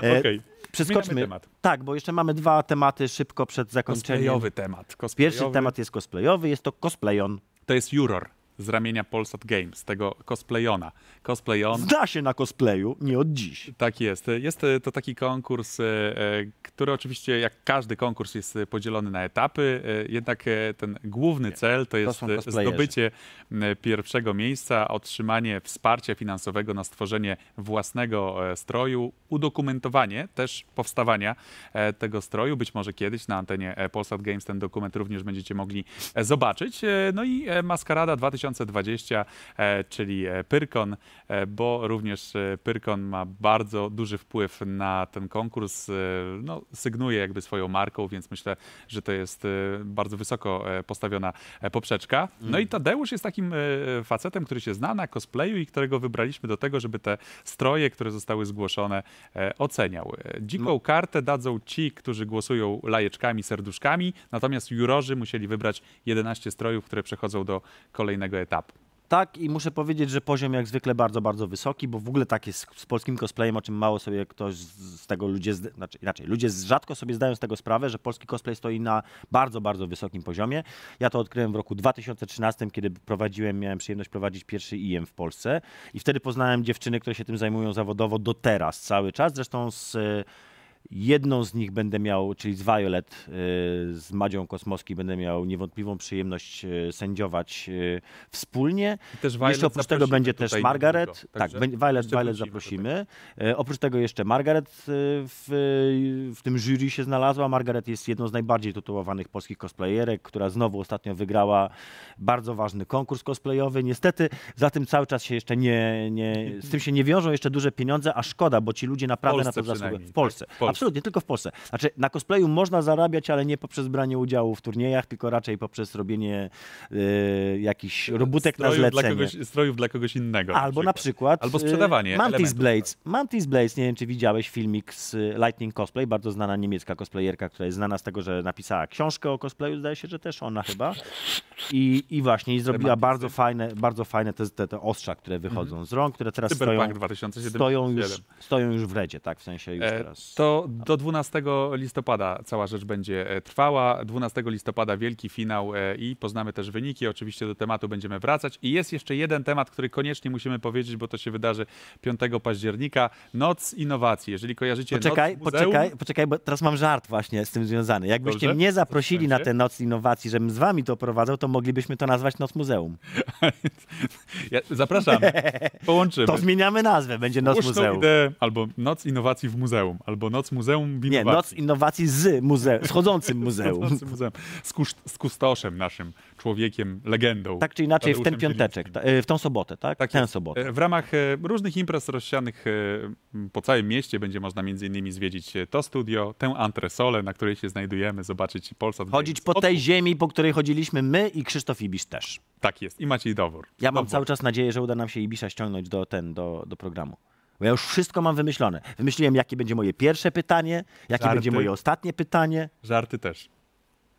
Speaker 2: E,
Speaker 1: Okej.
Speaker 2: Przeskoczmy.
Speaker 1: Temat.
Speaker 2: Tak, bo jeszcze mamy dwa tematy szybko przed zakończeniem.
Speaker 1: Cosplayowy temat. Cosplayowy.
Speaker 2: Pierwszy temat jest cosplayowy, jest to cosplayon.
Speaker 1: To jest Juror z ramienia Polsat Games, tego cosplayona. Cosplayon
Speaker 2: Zda się na cosplayu, nie od dziś.
Speaker 1: Tak jest. Jest to taki konkurs, e, który oczywiście jak każdy konkurs jest podzielony na etapy, e, jednak e, ten główny cel to jest
Speaker 2: cosplayerzy.
Speaker 1: zdobycie pierwszego miejsca, otrzymanie wsparcia finansowego na stworzenie własnego stroju, udokumentowanie też powstawania tego stroju. Być może kiedyś na antenie Polsat Games ten dokument również będziecie mogli zobaczyć. No i Maskarada 2020, e, czyli e, Pyrkon, e, bo również Pyrkon ma bardzo duży wpływ na ten konkurs. No, sygnuje jakby swoją marką, więc myślę, że to jest bardzo wysoko postawiona poprzeczka. No i Tadeusz jest takim facetem, który się zna na cosplayu i którego wybraliśmy do tego, żeby te stroje, które zostały zgłoszone, oceniał. Dziką kartę dadzą ci, którzy głosują lajeczkami, serduszkami, natomiast jurorzy musieli wybrać 11 strojów, które przechodzą do kolejnego etapu.
Speaker 2: Tak, i muszę powiedzieć, że poziom jak zwykle bardzo, bardzo wysoki, bo w ogóle tak jest z polskim cosplayem, o czym mało sobie ktoś z tego ludzie, znaczy inaczej, ludzie rzadko sobie zdają z tego sprawę, że polski cosplay stoi na bardzo, bardzo wysokim poziomie. Ja to odkryłem w roku 2013, kiedy prowadziłem, miałem przyjemność prowadzić pierwszy IM w Polsce i wtedy poznałem dziewczyny, które się tym zajmują zawodowo do teraz, cały czas. Zresztą z Jedną z nich będę miał, czyli z Violet, y, z Madzią Kosmowski, będę miał niewątpliwą przyjemność y, sędziować y, wspólnie.
Speaker 1: I też Violet
Speaker 2: jeszcze oprócz tego będzie
Speaker 1: tutaj
Speaker 2: też Margaret. Tak, Violet, Violet zaprosimy. E, Oprócz tego jeszcze Margaret w, w tym jury się znalazła. Margaret jest jedną z najbardziej tytułowanych polskich cosplayerek, która znowu ostatnio wygrała bardzo ważny konkurs cosplayowy. Niestety za tym cały czas się jeszcze nie, nie z tym się nie wiążą jeszcze duże pieniądze, a szkoda, bo ci ludzie naprawdę na
Speaker 1: Polsce
Speaker 2: to zasługują. W Polsce.
Speaker 1: tak, w Polsce.
Speaker 2: Absolutnie, tylko w Polsce. Znaczy na cosplayu można zarabiać, ale nie poprzez branie udziału w turniejach, tylko raczej poprzez robienie y, jakichś robótek na
Speaker 1: Strojów dla,
Speaker 2: zlecenie.
Speaker 1: kogoś, strojów dla kogoś innego.
Speaker 2: Albo na przykład.
Speaker 1: Albo
Speaker 2: y,
Speaker 1: sprzedawanie
Speaker 2: Mantis Blades. Mantis Blades, nie wiem czy widziałeś filmik z Lightning Cosplay, bardzo znana niemiecka cosplayerka, która jest znana z tego, że napisała książkę o cosplayu, zdaje się, że też ona chyba. I, i właśnie i zrobiła bardzo fajne, bardzo fajne te, te, te ostrza, które wychodzą z rąk, które teraz
Speaker 1: Cyberpunk
Speaker 2: stoją,
Speaker 1: 2077.
Speaker 2: stoją, już, stoją już w redzie, tak, w sensie już
Speaker 1: E,
Speaker 2: teraz.
Speaker 1: To do 12 listopada cała rzecz będzie e, trwała. 12 listopada wielki finał e, i poznamy też wyniki. Oczywiście do tematu będziemy wracać. I jest jeszcze jeden temat, który koniecznie musimy powiedzieć, bo to się wydarzy 5 października. Noc innowacji. Jeżeli kojarzycie
Speaker 2: Poczekaj,
Speaker 1: Muzeum,
Speaker 2: poczekaj, poczekaj, bo teraz mam żart właśnie z tym związany. Jakbyście
Speaker 1: Dobrze.
Speaker 2: mnie zaprosili na tę noc innowacji, żebym z wami to prowadzał, to moglibyśmy to nazwać Noc Muzeum.
Speaker 1: Ja, zapraszam, połączymy.
Speaker 2: To zmieniamy nazwę, będzie Noc Muzeum.
Speaker 1: ideę, albo Noc Innowacji w Muzeum, albo Noc Muzeum w
Speaker 2: Nie,
Speaker 1: Innowacji.
Speaker 2: Noc Innowacji z muzeum, schodzącym muzeum.
Speaker 1: Chodzącym muzeum. Z, kus- z kustoszem naszym, człowiekiem, legendą.
Speaker 2: Tak czy inaczej, w ten piąteczek, e, w tą sobotę, tak?
Speaker 1: Tak
Speaker 2: Tę
Speaker 1: jest.
Speaker 2: sobotę.
Speaker 1: E, W ramach e, różnych imprez rozsianych po całym mieście będzie można między innymi zwiedzić to studio, tę antresolę, na której się znajdujemy, zobaczyć Polsat
Speaker 2: Chodzić po tej ziemi, po której chodziliśmy my i Krzysztof Ibisz też.
Speaker 1: Tak jest. I Maciej Dowór.
Speaker 2: Ja mam
Speaker 1: Dowór.
Speaker 2: cały czas nadzieję, że uda nam się Ibisza ściągnąć do, ten, do, do programu. Bo ja już wszystko mam wymyślone. Wymyśliłem, jakie będzie moje pierwsze pytanie, jakie
Speaker 1: Żarty.
Speaker 2: będzie moje ostatnie pytanie.
Speaker 1: Żarty też.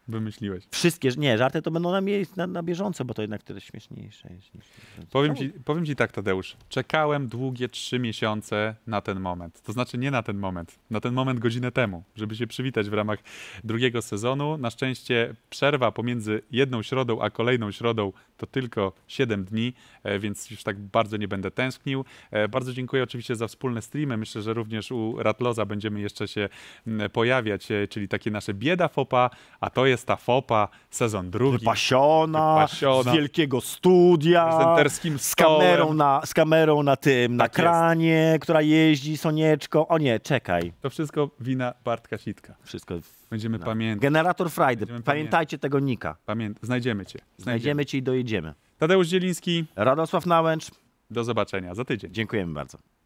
Speaker 1: Wymyśliłeś.
Speaker 2: Wszystkie, nie, żarty to będą na, na, na bieżąco, bo to jednak tyle śmieszniejsze jest. Niż,
Speaker 1: Powiem ci, powiem ci tak, Tadeusz. Czekałem długie trzy miesiące na ten moment. To znaczy nie na ten moment, na ten moment godzinę temu, żeby się przywitać w ramach drugiego sezonu. Na szczęście przerwa pomiędzy jedną środą a kolejną środą to tylko 7 dni, e, więc już tak bardzo nie będę tęsknił. E, Bardzo dziękuję oczywiście za wspólne streamy. Myślę, że również u Ratloza będziemy jeszcze się m, pojawiać, e, czyli takie nasze bieda fopa, a to jest ta fopa, sezon drugi.
Speaker 2: Wypasiona,
Speaker 1: Wypasiona.
Speaker 2: z wielkiego studia, z kamerą na, z kamerą na tym, na
Speaker 1: Tak jest.
Speaker 2: kranie, która jeździ, Sonieczko. O nie, czekaj.
Speaker 1: To wszystko wina Bartka Sitka.
Speaker 2: Wszystko.
Speaker 1: Będziemy
Speaker 2: No.
Speaker 1: pamiętać.
Speaker 2: Generator Friday.
Speaker 1: Będziemy
Speaker 2: Pamiętajcie tego nika.
Speaker 1: Pamię... Znajdziemy cię. Znajdziemy.
Speaker 2: Znajdziemy cię i dojedziemy.
Speaker 1: Tadeusz Zieliński,
Speaker 2: Radosław Nałęcz,
Speaker 1: do zobaczenia za tydzień.
Speaker 2: dziękujemy bardzo.